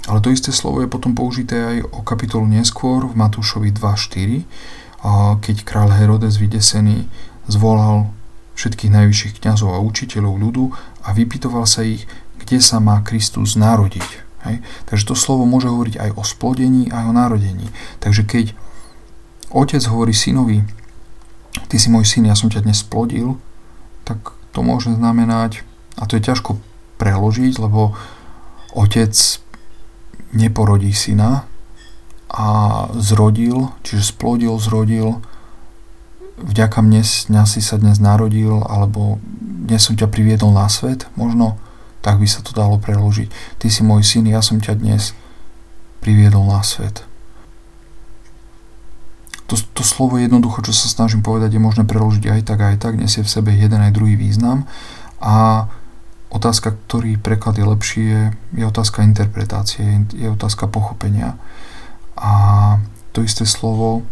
Ale to isté slovo je potom použité aj o kapitolu neskôr v Matúšovi 2.4, keď král Herodes vydesený zvolal všetkých najvyšších kňazov a učiteľov ľudu a vypytoval sa ich, kde sa má Kristus narodiť. Hej? Takže to slovo môže hovoriť aj o splodení, aj o narodení. Takže keď otec hovorí synovi, ty si môj syn, ja som ťa dnes splodil, tak to môže znamenať, a to je ťažko preložiť, lebo otec neporodí syna a zrodil, čiže splodil, zrodil, vďaka mne, mňa si sa dnes narodil, alebo dnes som ťa priviedol na svet, možno tak by sa to dalo preložiť. Ty si môj syn, ja som ťa dnes priviedol na svet. To, to slovo jednoducho, čo sa snažím povedať, je možné preložiť aj tak, aj tak, nesie v sebe jeden aj druhý význam a otázka, ktorý preklad je lepší, je, je otázka interpretácie, je otázka pochopenia. A to isté slovo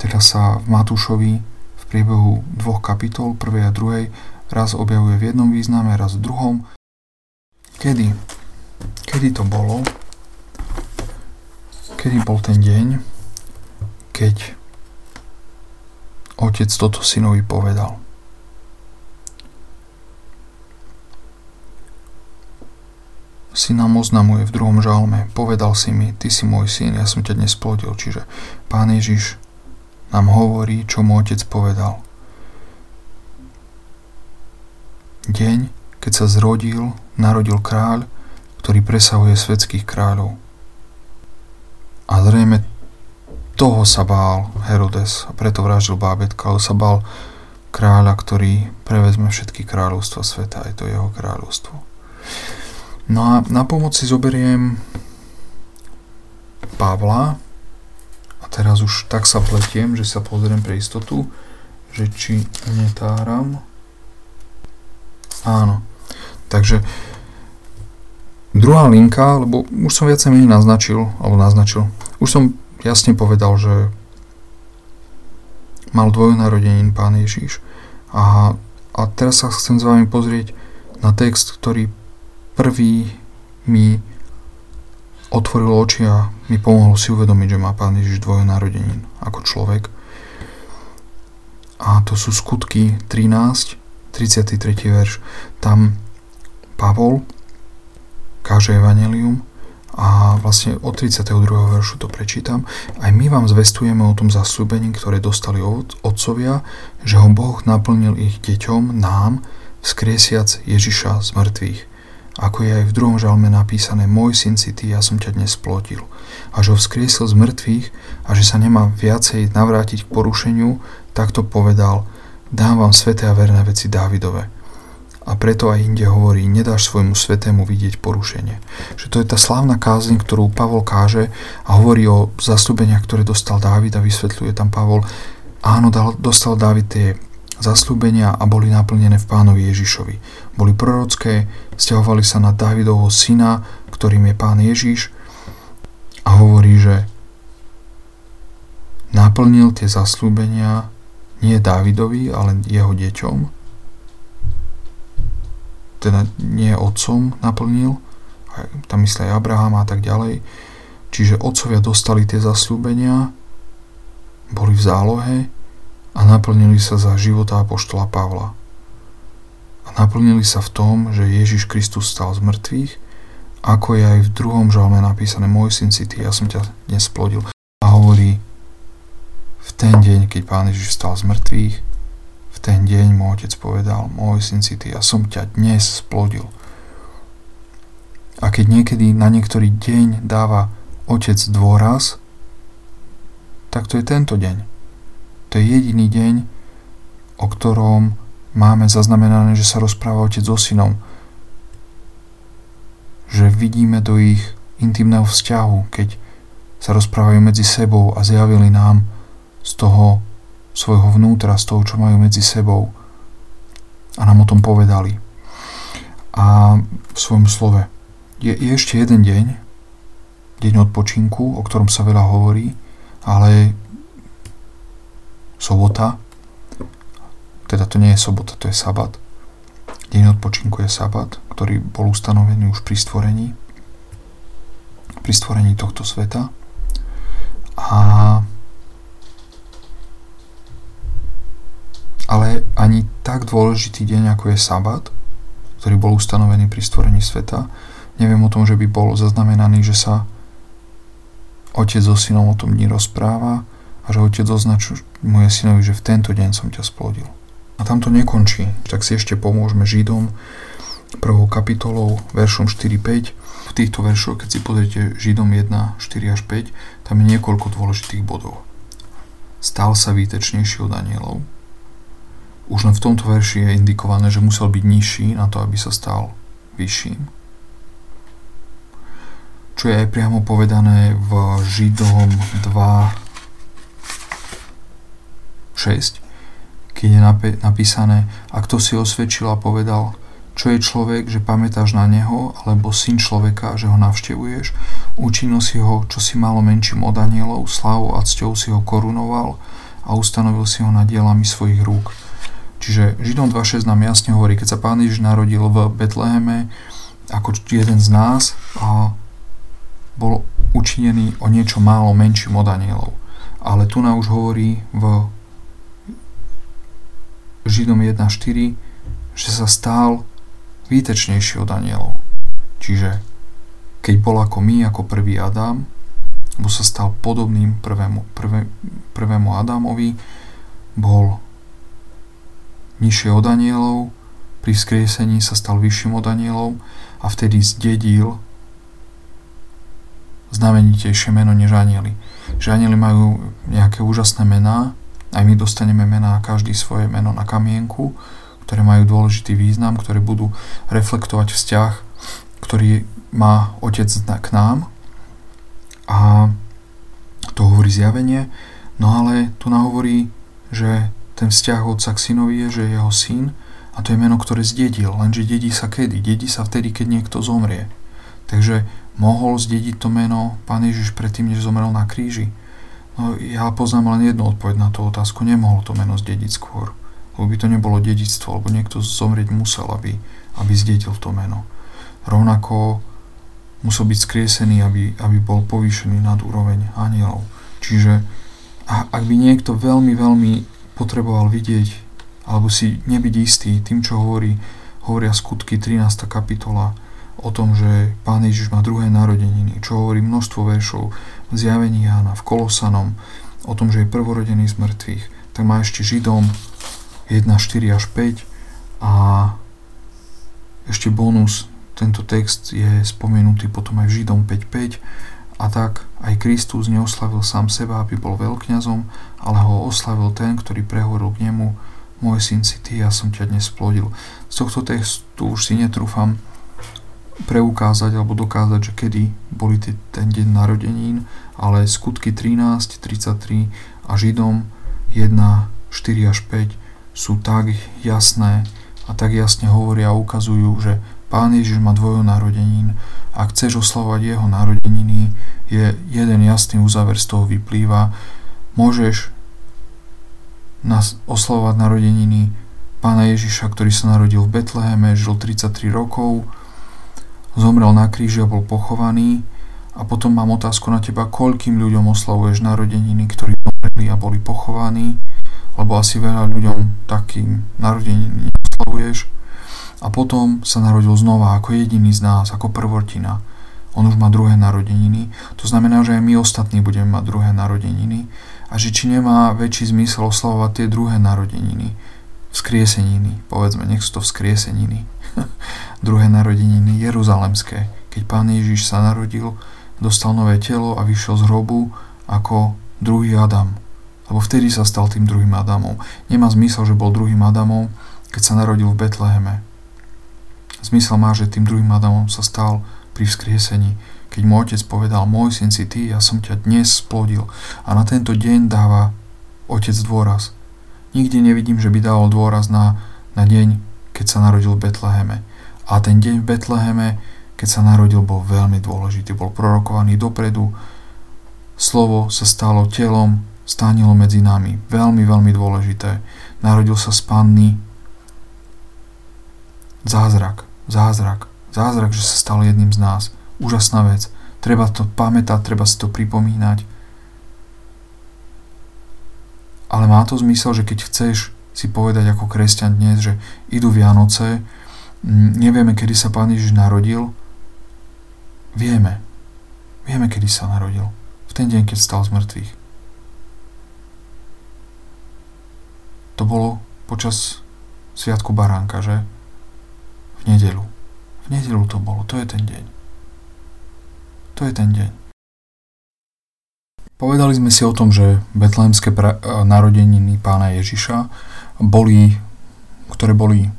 Teraz sa v Matúšovi v priebehu dvoch kapitol, prvej a druhej, raz objavuje v jednom význame, raz v druhom. Kedy? Kedy to bolo? Kedy bol ten deň, keď otec toto synovi povedal? Si nám oznamuje v druhom žalme, povedal si mi, ty si môj syn, ja som ťa dnes plodil. Čiže Pán Ježiš nám hovorí, čo mu otec povedal. Deň, keď sa zrodil, narodil kráľ, ktorý presahuje svetských kráľov. A zrejme toho sa bál Herodes a preto vraždil bábetka, ale sa bál kráľa, ktorý prevezme všetky kráľovstva sveta, aj to jeho kráľovstvo. No a na pomoc si zoberiem Pavla a teraz už tak sa pletiem, že sa pozriem pre istotu, že či netáram. Áno. Takže druhá linka, lebo už som viacej menej naznačil, alebo naznačil, už som jasne povedal, že mal dvojnarodenín Pán Ježiš. A, a teraz sa chcem s vami pozrieť na text, ktorý prvý mi otvoril oči a mi pomohol si uvedomiť, že má Pán Ježiš dvojonarodenín ako človek. A to sú skutky 13, 33. verš. Tam Pavol káže evanelium a vlastne od 32. veršu to prečítam. Aj my vám zvestujeme o tom zasľúbení, ktoré dostali od otcovia, že ho Boh naplnil ich deťom, nám, vzkriesiac Ježiša z mŕtvych ako je aj v druhom žalme napísané Môj syn si ty, ja som ťa dnes plotil. A že ho vzkriesil z mŕtvych a že sa nemá viacej navrátiť k porušeniu, takto povedal Dám vám sveté a verné veci Dávidove. A preto aj inde hovorí, nedáš svojmu svetému vidieť porušenie. Že to je tá slávna kázeň, ktorú Pavol káže a hovorí o zastúbeniach, ktoré dostal Dávid a vysvetľuje tam Pavol, áno, dostal Dávid tie zaslúbenia a boli naplnené v pánovi Ježišovi. Boli prorocké, stiahovali sa na Dávidovho syna, ktorým je pán Ježiš a hovorí, že naplnil tie zaslúbenia nie Dávidovi, ale jeho deťom. Teda nie otcom naplnil, tam myslí aj Abraham a tak ďalej. Čiže otcovia dostali tie zaslúbenia, boli v zálohe a naplnili sa za života apoštola Pavla. A naplnili sa v tom, že Ježiš Kristus stal z mŕtvych, ako je aj v druhom žalme napísané Môj syn si ty, ja som ťa dnes splodil. A hovorí, v ten deň, keď Pán Ježiš stal z mŕtvych, v ten deň môj otec povedal, môj syn si ty, ja som ťa dnes splodil. A keď niekedy na niektorý deň dáva otec dôraz, tak to je tento deň. To je jediný deň, o ktorom máme zaznamenané, že sa rozpráva otec so synom. Že vidíme do ich intimného vzťahu, keď sa rozprávajú medzi sebou a zjavili nám z toho svojho vnútra, z toho, čo majú medzi sebou. A nám o tom povedali. A v svojom slove. Je, je ešte jeden deň, deň odpočinku, o ktorom sa veľa hovorí, ale sobota, teda to nie je sobota, to je sabat. Deň odpočinku je sabat, ktorý bol ustanovený už pri stvorení, pri stvorení tohto sveta. A ale ani tak dôležitý deň, ako je sabat, ktorý bol ustanovený pri stvorení sveta, neviem o tom, že by bol zaznamenaný, že sa otec so synom o tom dni rozpráva, a že otec označuje synovi, že v tento deň som ťa splodil. A tam to nekončí, tak si ešte pomôžeme Židom prvou kapitolou, veršom 4-5. V týchto veršoch, keď si pozriete Židom 1, 4 až 5, tam je niekoľko dôležitých bodov. Stal sa výtečnejší od anielov. Už len v tomto verši je indikované, že musel byť nižší na to, aby sa stal vyšším. Čo je aj priamo povedané v Židom 2, 6, keď je napísané, a kto si osvedčil a povedal, čo je človek, že pamätáš na neho, alebo syn človeka, že ho navštevuješ, učinil si ho, čo si malo menším od anielov, slávou a cťou si ho korunoval a ustanovil si ho na dielami svojich rúk. Čiže Židom 2.6 nám jasne hovorí, keď sa Pán Ježiš narodil v Betleheme ako jeden z nás a bol učinený o niečo málo menším od anielov. Ale tu nám už hovorí v Židom 1.4, že sa stal výtečnejší od anielov. Čiže keď bol ako my, ako prvý Adam, lebo sa stal podobným prvému, prvé, prvému Adamovi, bol nižšie od anielov, pri vzkriesení sa stal vyšším od anielov a vtedy zdedil znamenitejšie meno než anieli. Že anieli majú nejaké úžasné mená, aj my dostaneme mená, každý svoje meno na kamienku, ktoré majú dôležitý význam, ktoré budú reflektovať vzťah, ktorý má otec k nám. A to hovorí zjavenie. No ale tu nahovorí, že ten vzťah otca k synovi je, že je jeho syn a to je meno, ktoré zdedil. Lenže dedí sa kedy? Dedí sa vtedy, keď niekto zomrie. Takže mohol zdediť to meno Pán Ježiš predtým, než zomrel na kríži. No, ja poznám len jednu odpoveď na tú otázku. Nemohol to meno zdediť skôr. Lebo by to nebolo dedictvo, lebo niekto zomrieť musel, aby, aby zdedil to meno. Rovnako musel byť skriesený, aby, aby bol povýšený nad úroveň anielov. Čiže ak by niekto veľmi, veľmi potreboval vidieť alebo si nebyť istý tým, čo hovorí, hovoria skutky 13. kapitola o tom, že Pán Ježiš má druhé narodeniny, čo hovorí množstvo veršov v zjavení Jána, v Kolosanom, o tom, že je prvorodený z mŕtvych, tak má ešte Židom 1, 4 až 5 a ešte bonus, tento text je spomenutý potom aj v Židom 5.5 a tak aj Kristus neoslavil sám seba, aby bol veľkňazom, ale ho oslavil ten, ktorý prehovoril k nemu, môj syn si ty, ja som ťa dnes plodil. Z tohto textu už si netrúfam preukázať alebo dokázať, že kedy boli ten deň narodenín, ale skutky 13, 33 a Židom 1, 4 až 5 sú tak jasné a tak jasne hovoria a ukazujú, že Pán Ježiš má dvojo narodenín. Ak chceš oslavovať jeho narodeniny, je jeden jasný uzáver z toho vyplýva. Môžeš oslavovať narodeniny Pána Ježiša, ktorý sa narodil v Betleheme, žil 33 rokov, zomrel na kríži a bol pochovaný. A potom mám otázku na teba, koľkým ľuďom oslavuješ narodeniny, ktorí zomreli a boli pochovaní, lebo asi veľa ľuďom takým narodeniny neoslavuješ a potom sa narodil znova ako jediný z nás, ako prvortina. On už má druhé narodeniny, to znamená, že aj my ostatní budeme mať druhé narodeniny. A že či nemá väčší zmysel oslavovať tie druhé narodeniny, vzkrieseniny, povedzme, nech sú to vzkrieseniny, druhé narodeniny jeruzalemské, keď pán Ježiš sa narodil, dostal nové telo a vyšiel z hrobu ako druhý Adam, lebo vtedy sa stal tým druhým Adamom. Nemá zmysel, že bol druhým Adamom, keď sa narodil v Betleheme. Zmysel má, že tým druhým Adamom sa stal pri vzkriesení, keď mu otec povedal, môj syn si ty, ja som ťa dnes splodil. A na tento deň dáva otec dôraz. Nikdy nevidím, že by dával dôraz na, na deň, keď sa narodil v Betleheme. A ten deň v Betleheme, keď sa narodil, bol veľmi dôležitý. Bol prorokovaný dopredu. Slovo sa stalo telom, stánilo medzi nami. Veľmi, veľmi dôležité. Narodil sa z panny. Zázrak zázrak. Zázrak, že sa stal jedným z nás. Úžasná vec. Treba to pamätať, treba si to pripomínať. Ale má to zmysel, že keď chceš si povedať ako kresťan dnes, že idú Vianoce, nevieme, kedy sa Pán Ježiš narodil, vieme. Vieme, kedy sa narodil. V ten deň, keď stal z mŕtvych. To bolo počas Sviatku Baránka, že? v nedelu. V nedelu to bolo, to je ten deň. To je ten deň. Povedali sme si o tom, že betlémske pra- narodeniny pána Ježiša boli, ktoré boli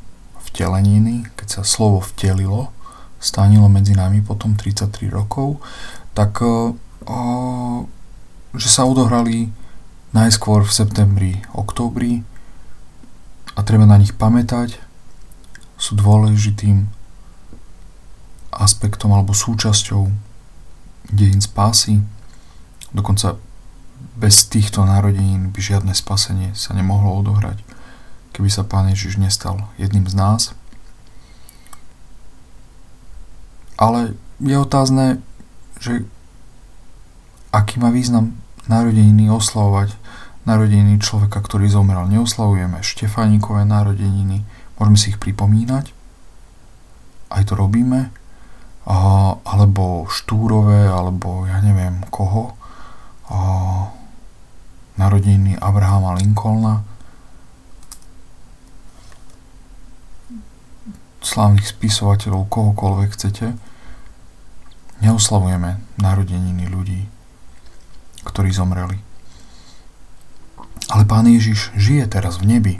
vteleniny, keď sa slovo vtelilo, stánilo medzi nami potom 33 rokov, tak o, e, že sa odohrali najskôr v septembri, októbri a treba na nich pamätať, sú dôležitým aspektom alebo súčasťou dejín spásy. Dokonca bez týchto narodenín by žiadne spasenie sa nemohlo odohrať, keby sa Pán Ježiš nestal jedným z nás. Ale je otázne, že aký má význam narodeniny oslavovať narodeniny človeka, ktorý zomrel. Neoslavujeme Štefánikové narodeniny, Môžeme si ich pripomínať, aj to robíme, alebo Štúrové, alebo ja neviem koho, narodeniny Abrahama Lincolna, slávnych spisovateľov, kohokoľvek chcete, neoslavujeme narodeniny ľudí, ktorí zomreli. Ale Pán Ježiš žije teraz v nebi.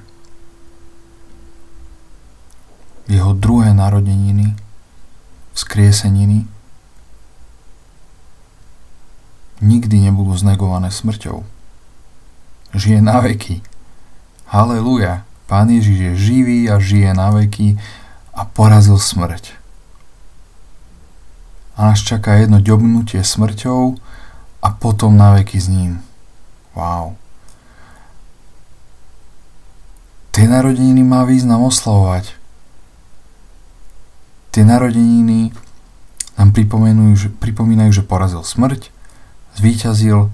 Jeho druhé narodeniny, vzkrieseniny, nikdy nebudú znegované smrťou. Žije na veky. Haleluja. Pán Ježiš je živý a žije na veky a porazil smrť. A nás čaká jedno ďobnutie smrťou a potom na veky s ním. Wow. Tie narodeniny má význam oslavovať. Tie narodeniny nám že, pripomínajú, že porazil smrť, zvíťazil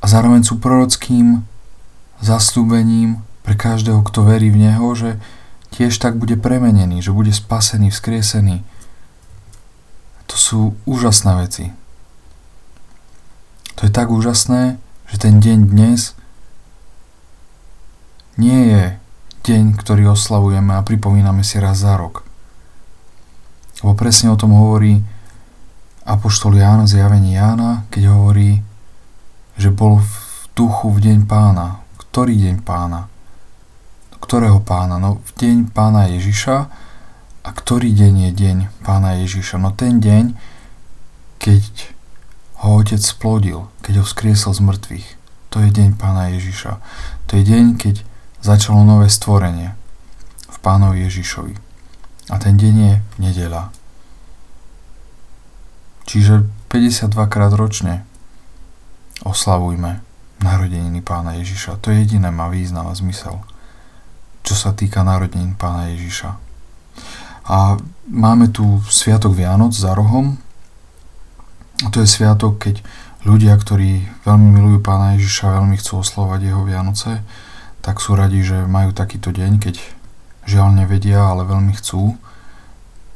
a zároveň sú prorockým zaslúbením pre každého, kto verí v Neho, že tiež tak bude premenený, že bude spasený, vzkriesený. To sú úžasné veci. To je tak úžasné, že ten deň dnes nie je deň, ktorý oslavujeme a pripomíname si raz za rok. Lebo presne o tom hovorí Apoštol Ján, zjavení Jána, keď hovorí, že bol v duchu v deň pána. Ktorý deň pána? Ktorého pána? No v deň pána Ježiša. A ktorý deň je deň pána Ježiša? No ten deň, keď ho otec splodil, keď ho vzkriesol z mŕtvych. To je deň pána Ježiša. To je deň, keď začalo nové stvorenie v pánovi Ježišovi. A ten deň je nedela. Čiže 52 krát ročne oslavujme narodeniny pána Ježiša. To je jediné má význam a zmysel čo sa týka narodenín pána Ježiša. A máme tu Sviatok Vianoc za rohom. A to je sviatok, keď ľudia, ktorí veľmi milujú pána Ježiša, veľmi chcú oslovať jeho Vianoce, tak sú radi, že majú takýto deň, keď žiaľ nevedia, ale veľmi chcú,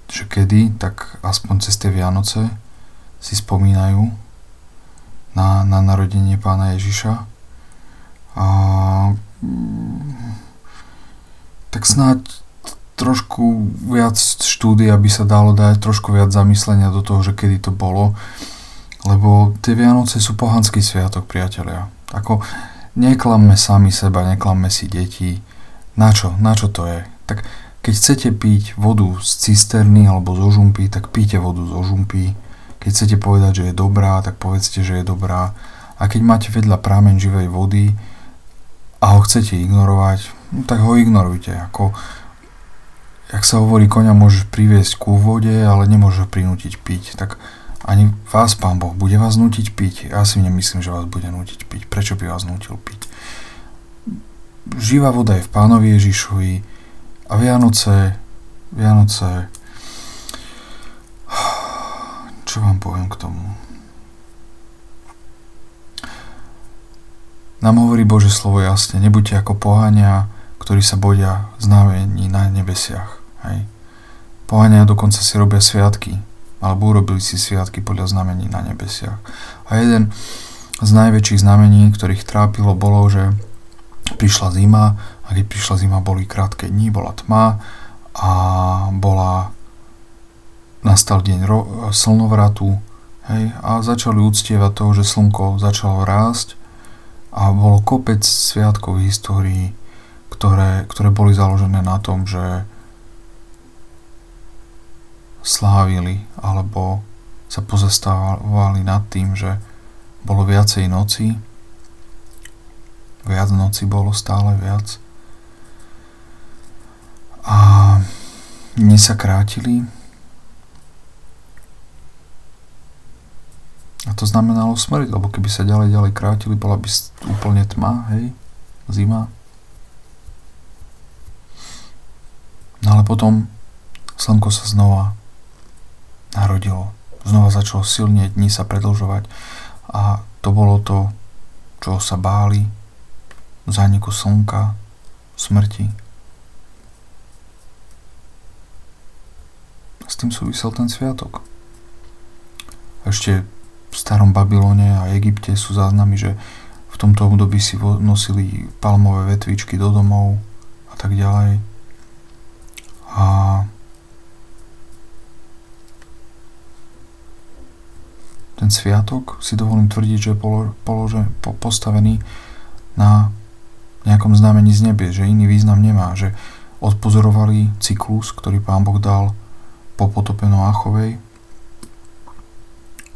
že kedy, tak aspoň cez tie Vianoce si spomínajú na, na narodenie pána Ježiša. A tak snáď trošku viac štúdy, aby sa dalo dať trošku viac zamyslenia do toho, že kedy to bolo. Lebo tie Vianoce sú pohanský sviatok, priatelia. Ako neklamme sami seba, neklamme si deti. Na čo? Na čo to je? Tak keď chcete piť vodu z cisterny alebo zo žumpy, tak píte vodu zo žumpy. Keď chcete povedať, že je dobrá, tak povedzte, že je dobrá. A keď máte vedľa prámen živej vody a ho chcete ignorovať, no tak ho ignorujte. Ako, jak sa hovorí, koňa môžeš priviesť ku vode, ale nemôže ho prinútiť piť. Tak ani vás, pán Boh, bude vás nutiť piť. Ja si nemyslím, že vás bude nutiť piť. Prečo by vás nutil piť? Živá voda je v pánovi Ježišovi a Vianoce, Vianoce, čo vám poviem k tomu? Nám hovorí Bože slovo jasne, nebuďte ako pohania, ktorí sa bodia znamení na nebesiach. Hej. Pohania dokonca si robia sviatky, alebo urobili si sviatky podľa znamení na nebesiach. A jeden z najväčších znamení, ktorých trápilo, bolo, že prišla zima a keď prišla zima, boli krátke dní, bola tma a bola nastal deň ro- slnovratu hej, a začali uctievať toho, že slnko začalo rásť a bolo kopec sviatkov v histórii, ktoré, ktoré boli založené na tom, že slávili alebo sa pozastávali nad tým, že bolo viacej noci, viac noci bolo stále viac a dni sa krátili a to znamenalo smrť, lebo keby sa ďalej ďalej krátili, bola by úplne tma, hej, zima. Ale potom slnko sa znova narodilo. Znova začalo silne dní sa predlžovať a to bolo to, čo sa báli, zániku slnka, smrti. S tým súvisel ten sviatok. ešte v starom Babylone a Egypte sú záznamy, že v tomto období si nosili palmové vetvičky do domov a tak ďalej. A ten sviatok si dovolím tvrdiť, že je polože, po, postavený na nejakom znamení z nebie, že iný význam nemá, že odpozorovali cyklus, ktorý pán Boh dal po potope Noáchovej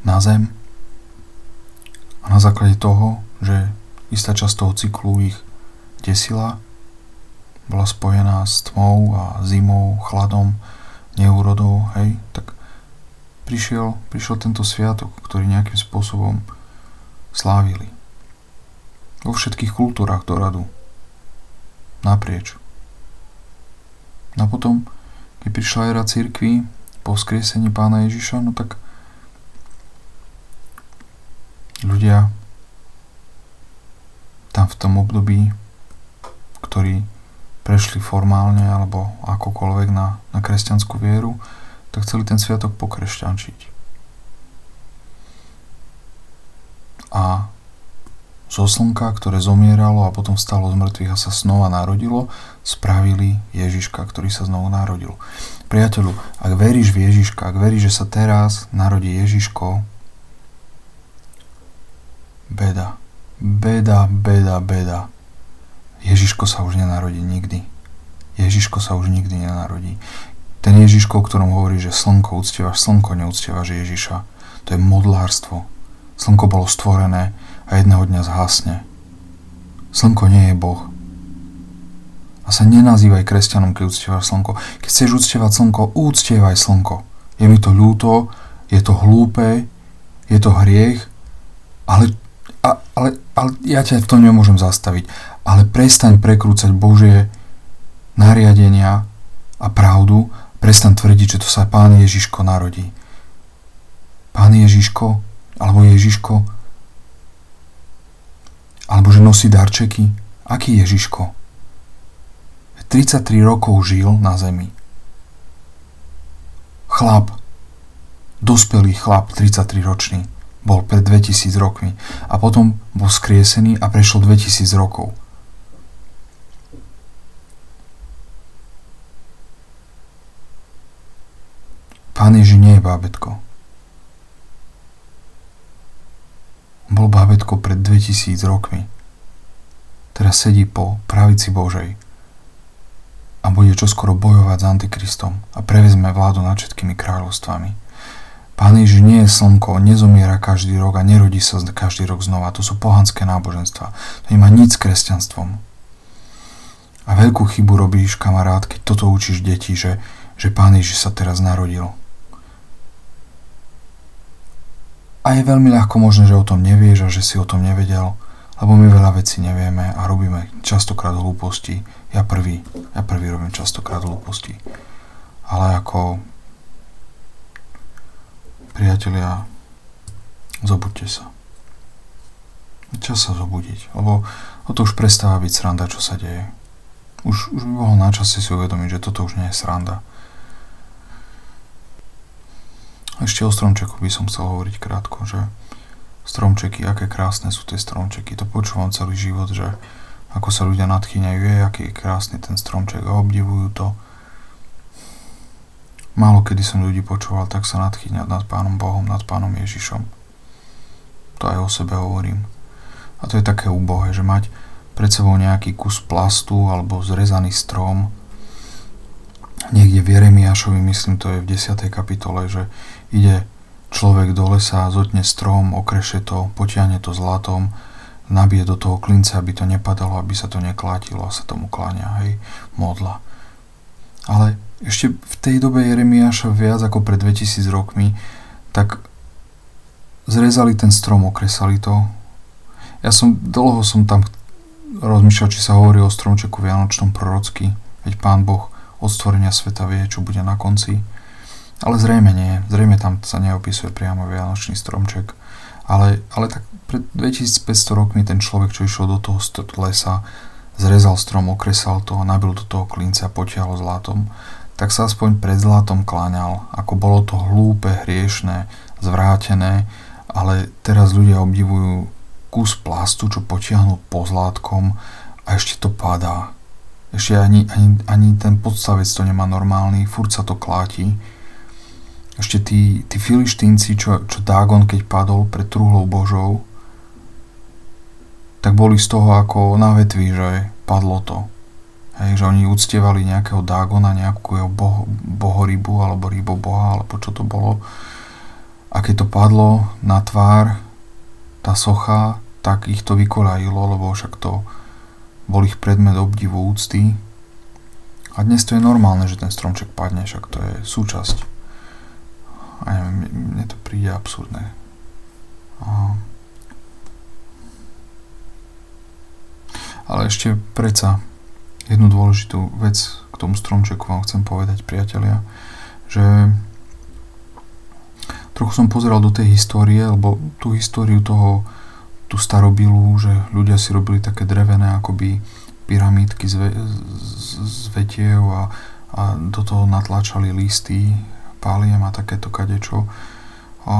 na zem a na základe toho, že istá časť toho cyklu ich desila, bola spojená s tmou a zimou, chladom, neúrodou, hej, tak prišiel, prišiel tento sviatok, ktorý nejakým spôsobom slávili. Vo všetkých kultúrach do radu. Naprieč. No a potom, keď prišla era církvy po skriesení pána Ježiša, no tak ľudia tam v tom období, ktorí prešli formálne alebo akokoľvek na, na kresťanskú vieru, tak chceli ten sviatok pokresťančiť. A zo slnka, ktoré zomieralo a potom stalo z mŕtvych a sa znova narodilo, spravili Ježiška, ktorý sa znovu narodil. Priateľu, ak veríš v Ježiška, ak veríš, že sa teraz narodí Ježiško, beda, beda, beda, beda. Ježiško sa už nenarodí nikdy. Ježiško sa už nikdy nenarodí. Ten Ježiško, o ktorom hovorí, že slnko uctievaš, slnko neúctievaš Ježiša. To je modlárstvo. Slnko bolo stvorené a jedného dňa zhasne. Slnko nie je Boh. A sa nenazývaj kresťanom, keď uctievaš slnko. Keď chceš uctievať slnko, úctievaj slnko. Je mi to ľúto, je to hlúpe, je to hriech, ale, a, ale, ale ja ťa v tom nemôžem zastaviť. Ale prestaň prekrúcať Božie nariadenia a pravdu, prestaň tvrdiť, že to sa Pán Ježiško narodí. Pán Ježiško, alebo Ježiško alebo že nosí darčeky? Aký Ježiško? 33 rokov žil na zemi. Chlap, dospelý chlap, 33 ročný, bol pred 2000 rokmi a potom bol skriesený a prešlo 2000 rokov. Pán Ježi nie je bábetko. Bol bábetko pred 2000 rokmi. Teraz sedí po pravici Božej a bude čoskoro bojovať s Antikristom a prevezme vládu nad všetkými kráľovstvami. Pán Ježiš nie je slnko, nezomiera každý rok a nerodí sa každý rok znova. To sú pohanské náboženstva. To nemá nič s kresťanstvom. A veľkú chybu robíš, kamarát, keď toto učíš deti, že, že Pán Ježiš sa teraz narodil. A je veľmi ľahko možné, že o tom nevieš a že si o tom nevedel, lebo my veľa vecí nevieme a robíme častokrát hlúposti. Ja prvý, ja prvý robím častokrát hlúposti. Ale ako priatelia, zobuďte sa. Čas sa zobudiť, lebo to už prestáva byť sranda, čo sa deje. Už, už by bolo na čase si uvedomiť, že toto už nie je sranda. Ešte o stromčeku by som chcel hovoriť krátko, že stromčeky, aké krásne sú tie stromčeky. To počúvam celý život, že ako sa ľudia nadchýňajú, je, aký je krásny ten stromček a obdivujú to. Málo kedy som ľudí počúval tak sa nadchýňať nad Pánom Bohom, nad Pánom Ježišom. To aj o sebe hovorím. A to je také úbohé, že mať pred sebou nejaký kus plastu alebo zrezaný strom, niekde v Jeremiášovi, myslím, to je v 10. kapitole, že ide človek do lesa, zotne strom, okreše to, potiahne to zlatom, nabije do toho klinca, aby to nepadalo, aby sa to neklátilo a sa tomu kláňa, hej, modla. Ale ešte v tej dobe Jeremiáša viac ako pred 2000 rokmi, tak zrezali ten strom, okresali to. Ja som, dlho som tam rozmýšľal, či sa hovorí o stromčeku Vianočnom prorocky, veď Pán Boh od stvorenia sveta vie, čo bude na konci. Ale zrejme nie, zrejme tam sa neopisuje priamo vianočný stromček. Ale, ale tak pred 2500 rokmi ten človek, čo išiel do toho lesa, zrezal strom, okresal to, nabil do toho klinca a potiahol zlatom, tak sa aspoň pred zlatom kláňal, ako bolo to hlúpe, hriešné, zvrátené, ale teraz ľudia obdivujú kus plastu, čo potiahnu pozlátkom a ešte to padá. Ešte ani, ani, ani ten podstavec to nemá normálny, furt sa to kláti. Ešte tí, tí filištínci, čo, čo Dagon keď padol pred truhlou Božou, tak boli z toho ako na vetvi, že padlo to. Hej, že oni uctievali nejakého Dagona, nejakú jeho boho, bohorybu alebo ryboboha, alebo čo to bolo. A keď to padlo na tvár, tá socha, tak ich to vykolajilo, lebo však to bol ich predmet obdivu úcty. A dnes to je normálne, že ten stromček padne, však to je súčasť. A neviem, mne to príde absurdné. A... Ale ešte predsa jednu dôležitú vec k tomu stromčeku vám chcem povedať, priatelia, že trochu som pozeral do tej histórie, lebo tú históriu toho tú starobilú, že ľudia si robili také drevené akoby pyramídky z, ve, z, z vetiev a, a do toho natlačali listy, páliem a takéto kadečo. A,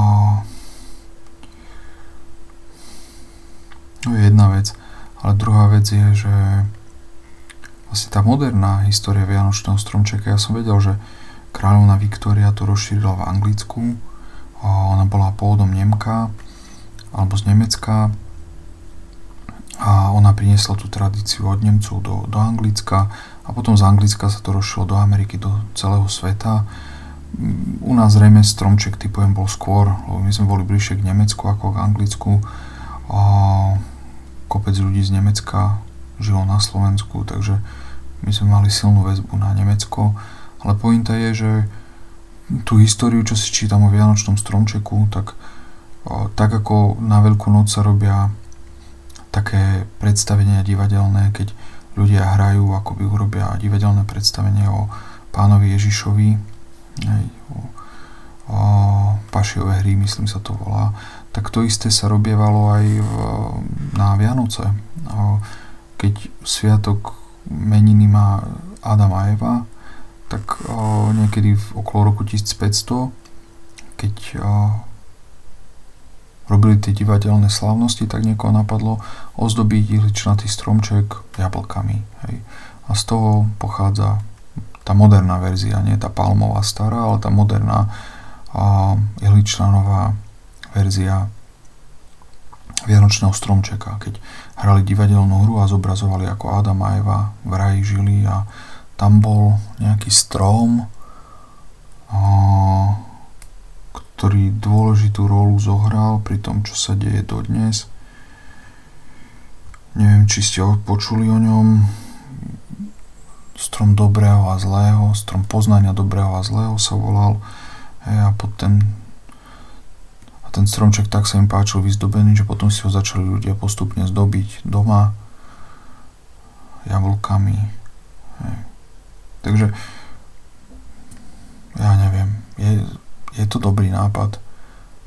to je jedna vec. Ale druhá vec je, že vlastne tá moderná história Vianočného stromčeka, ja som vedel, že kráľovna Viktória to rozšírila v Anglicku, ona bola pôvodom Nemka, alebo z Nemecka a ona priniesla tú tradíciu od Nemcov do, do Anglicka a potom z Anglicka sa to rozšilo do Ameriky, do celého sveta. U nás zrejme stromček typujem bol skôr, lebo my sme boli bližšie k Nemecku ako k Anglicku. A kopec ľudí z Nemecka žilo na Slovensku, takže my sme mali silnú väzbu na Nemecko. Ale pointa je, že tú históriu, čo si čítam o Vianočnom stromčeku, tak tak ako na Veľkú noc sa robia také predstavenia divadelné, keď ľudia hrajú, ako by urobia divadelné predstavenie o pánovi Ježišovi, aj, o, o pašiové hry, myslím sa to volá, tak to isté sa robievalo aj v, na Vianoce. O, keď sviatok meniny má Adam a Eva, tak o, niekedy v okolo roku 1500, keď o, robili tie divadelné slávnosti, tak niekoho napadlo ozdobiť ihličnatý stromček jablkami. Hej. A z toho pochádza tá moderná verzia, nie tá palmová stará, ale tá moderná a ihličnanová verzia Vianočného stromčeka, keď hrali divadelnú hru a zobrazovali ako Adam a Eva v raji žili a tam bol nejaký strom, a ktorý dôležitú rolu zohral pri tom, čo sa deje dodnes. Neviem, či ste počuli o ňom. Strom dobrého a zlého, strom poznania dobrého a zlého sa volal. Hej, a potom a ten stromček tak sa im páčil vyzdobený, že potom si ho začali ľudia postupne zdobiť doma jablkami. Hej. Takže ja neviem, je, je to dobrý nápad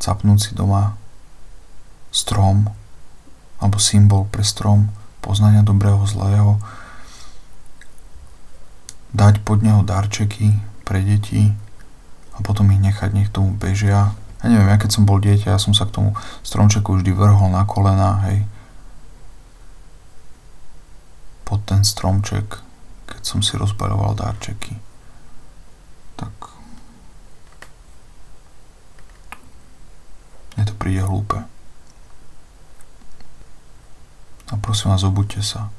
capnúť si doma strom alebo symbol pre strom poznania dobrého zlého dať pod neho darčeky pre deti a potom ich nechať, nech tomu bežia. Ja neviem, ja keď som bol dieťa, ja som sa k tomu stromčeku vždy vrhol na kolena, hej. Pod ten stromček, keď som si rozbaľoval darčeky. Tak Mne to príde hlúpe. A prosím vás, obuďte sa.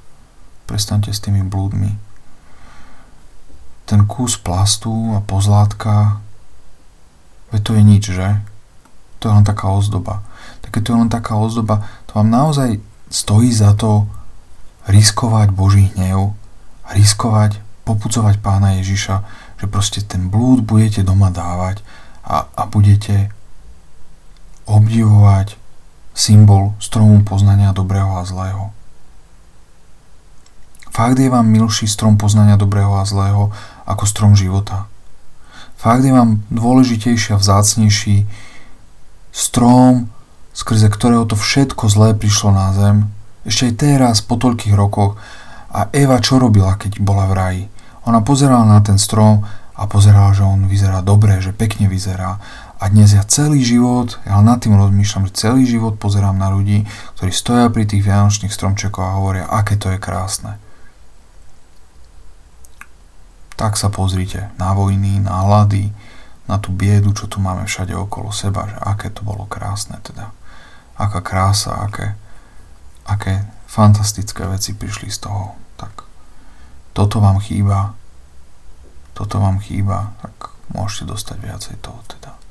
Prestaňte s tými blúdmi. Ten kus plastu a pozlátka, veď to je nič, že? To je len taká ozdoba. Tak to je len taká ozdoba, to vám naozaj stojí za to riskovať Boží hnev, riskovať, popucovať pána Ježiša, že proste ten blúd budete doma dávať a, a budete obdivovať symbol stromu poznania dobrého a zlého. Fakt je vám milší strom poznania dobrého a zlého ako strom života. Fakt je vám dôležitejší a vzácnejší strom, skrze ktorého to všetko zlé prišlo na zem, ešte aj teraz, po toľkých rokoch. A Eva čo robila, keď bola v raji? Ona pozerala na ten strom a pozerala, že on vyzerá dobre, že pekne vyzerá A dnes ja celý život, ja nad tým rozmýšľam, že celý život pozerám na ľudí, ktorí stoja pri tých vianočných stromčekoch a hovoria, aké to je krásne. Tak sa pozrite na vojny, na hlady, na tú biedu, čo tu máme všade okolo seba, že aké to bolo krásne teda. Aká krása, aké, aké fantastické veci prišli z toho. Tak toto vám chýba, toto vám chýba, tak môžete dostať viacej toho teda.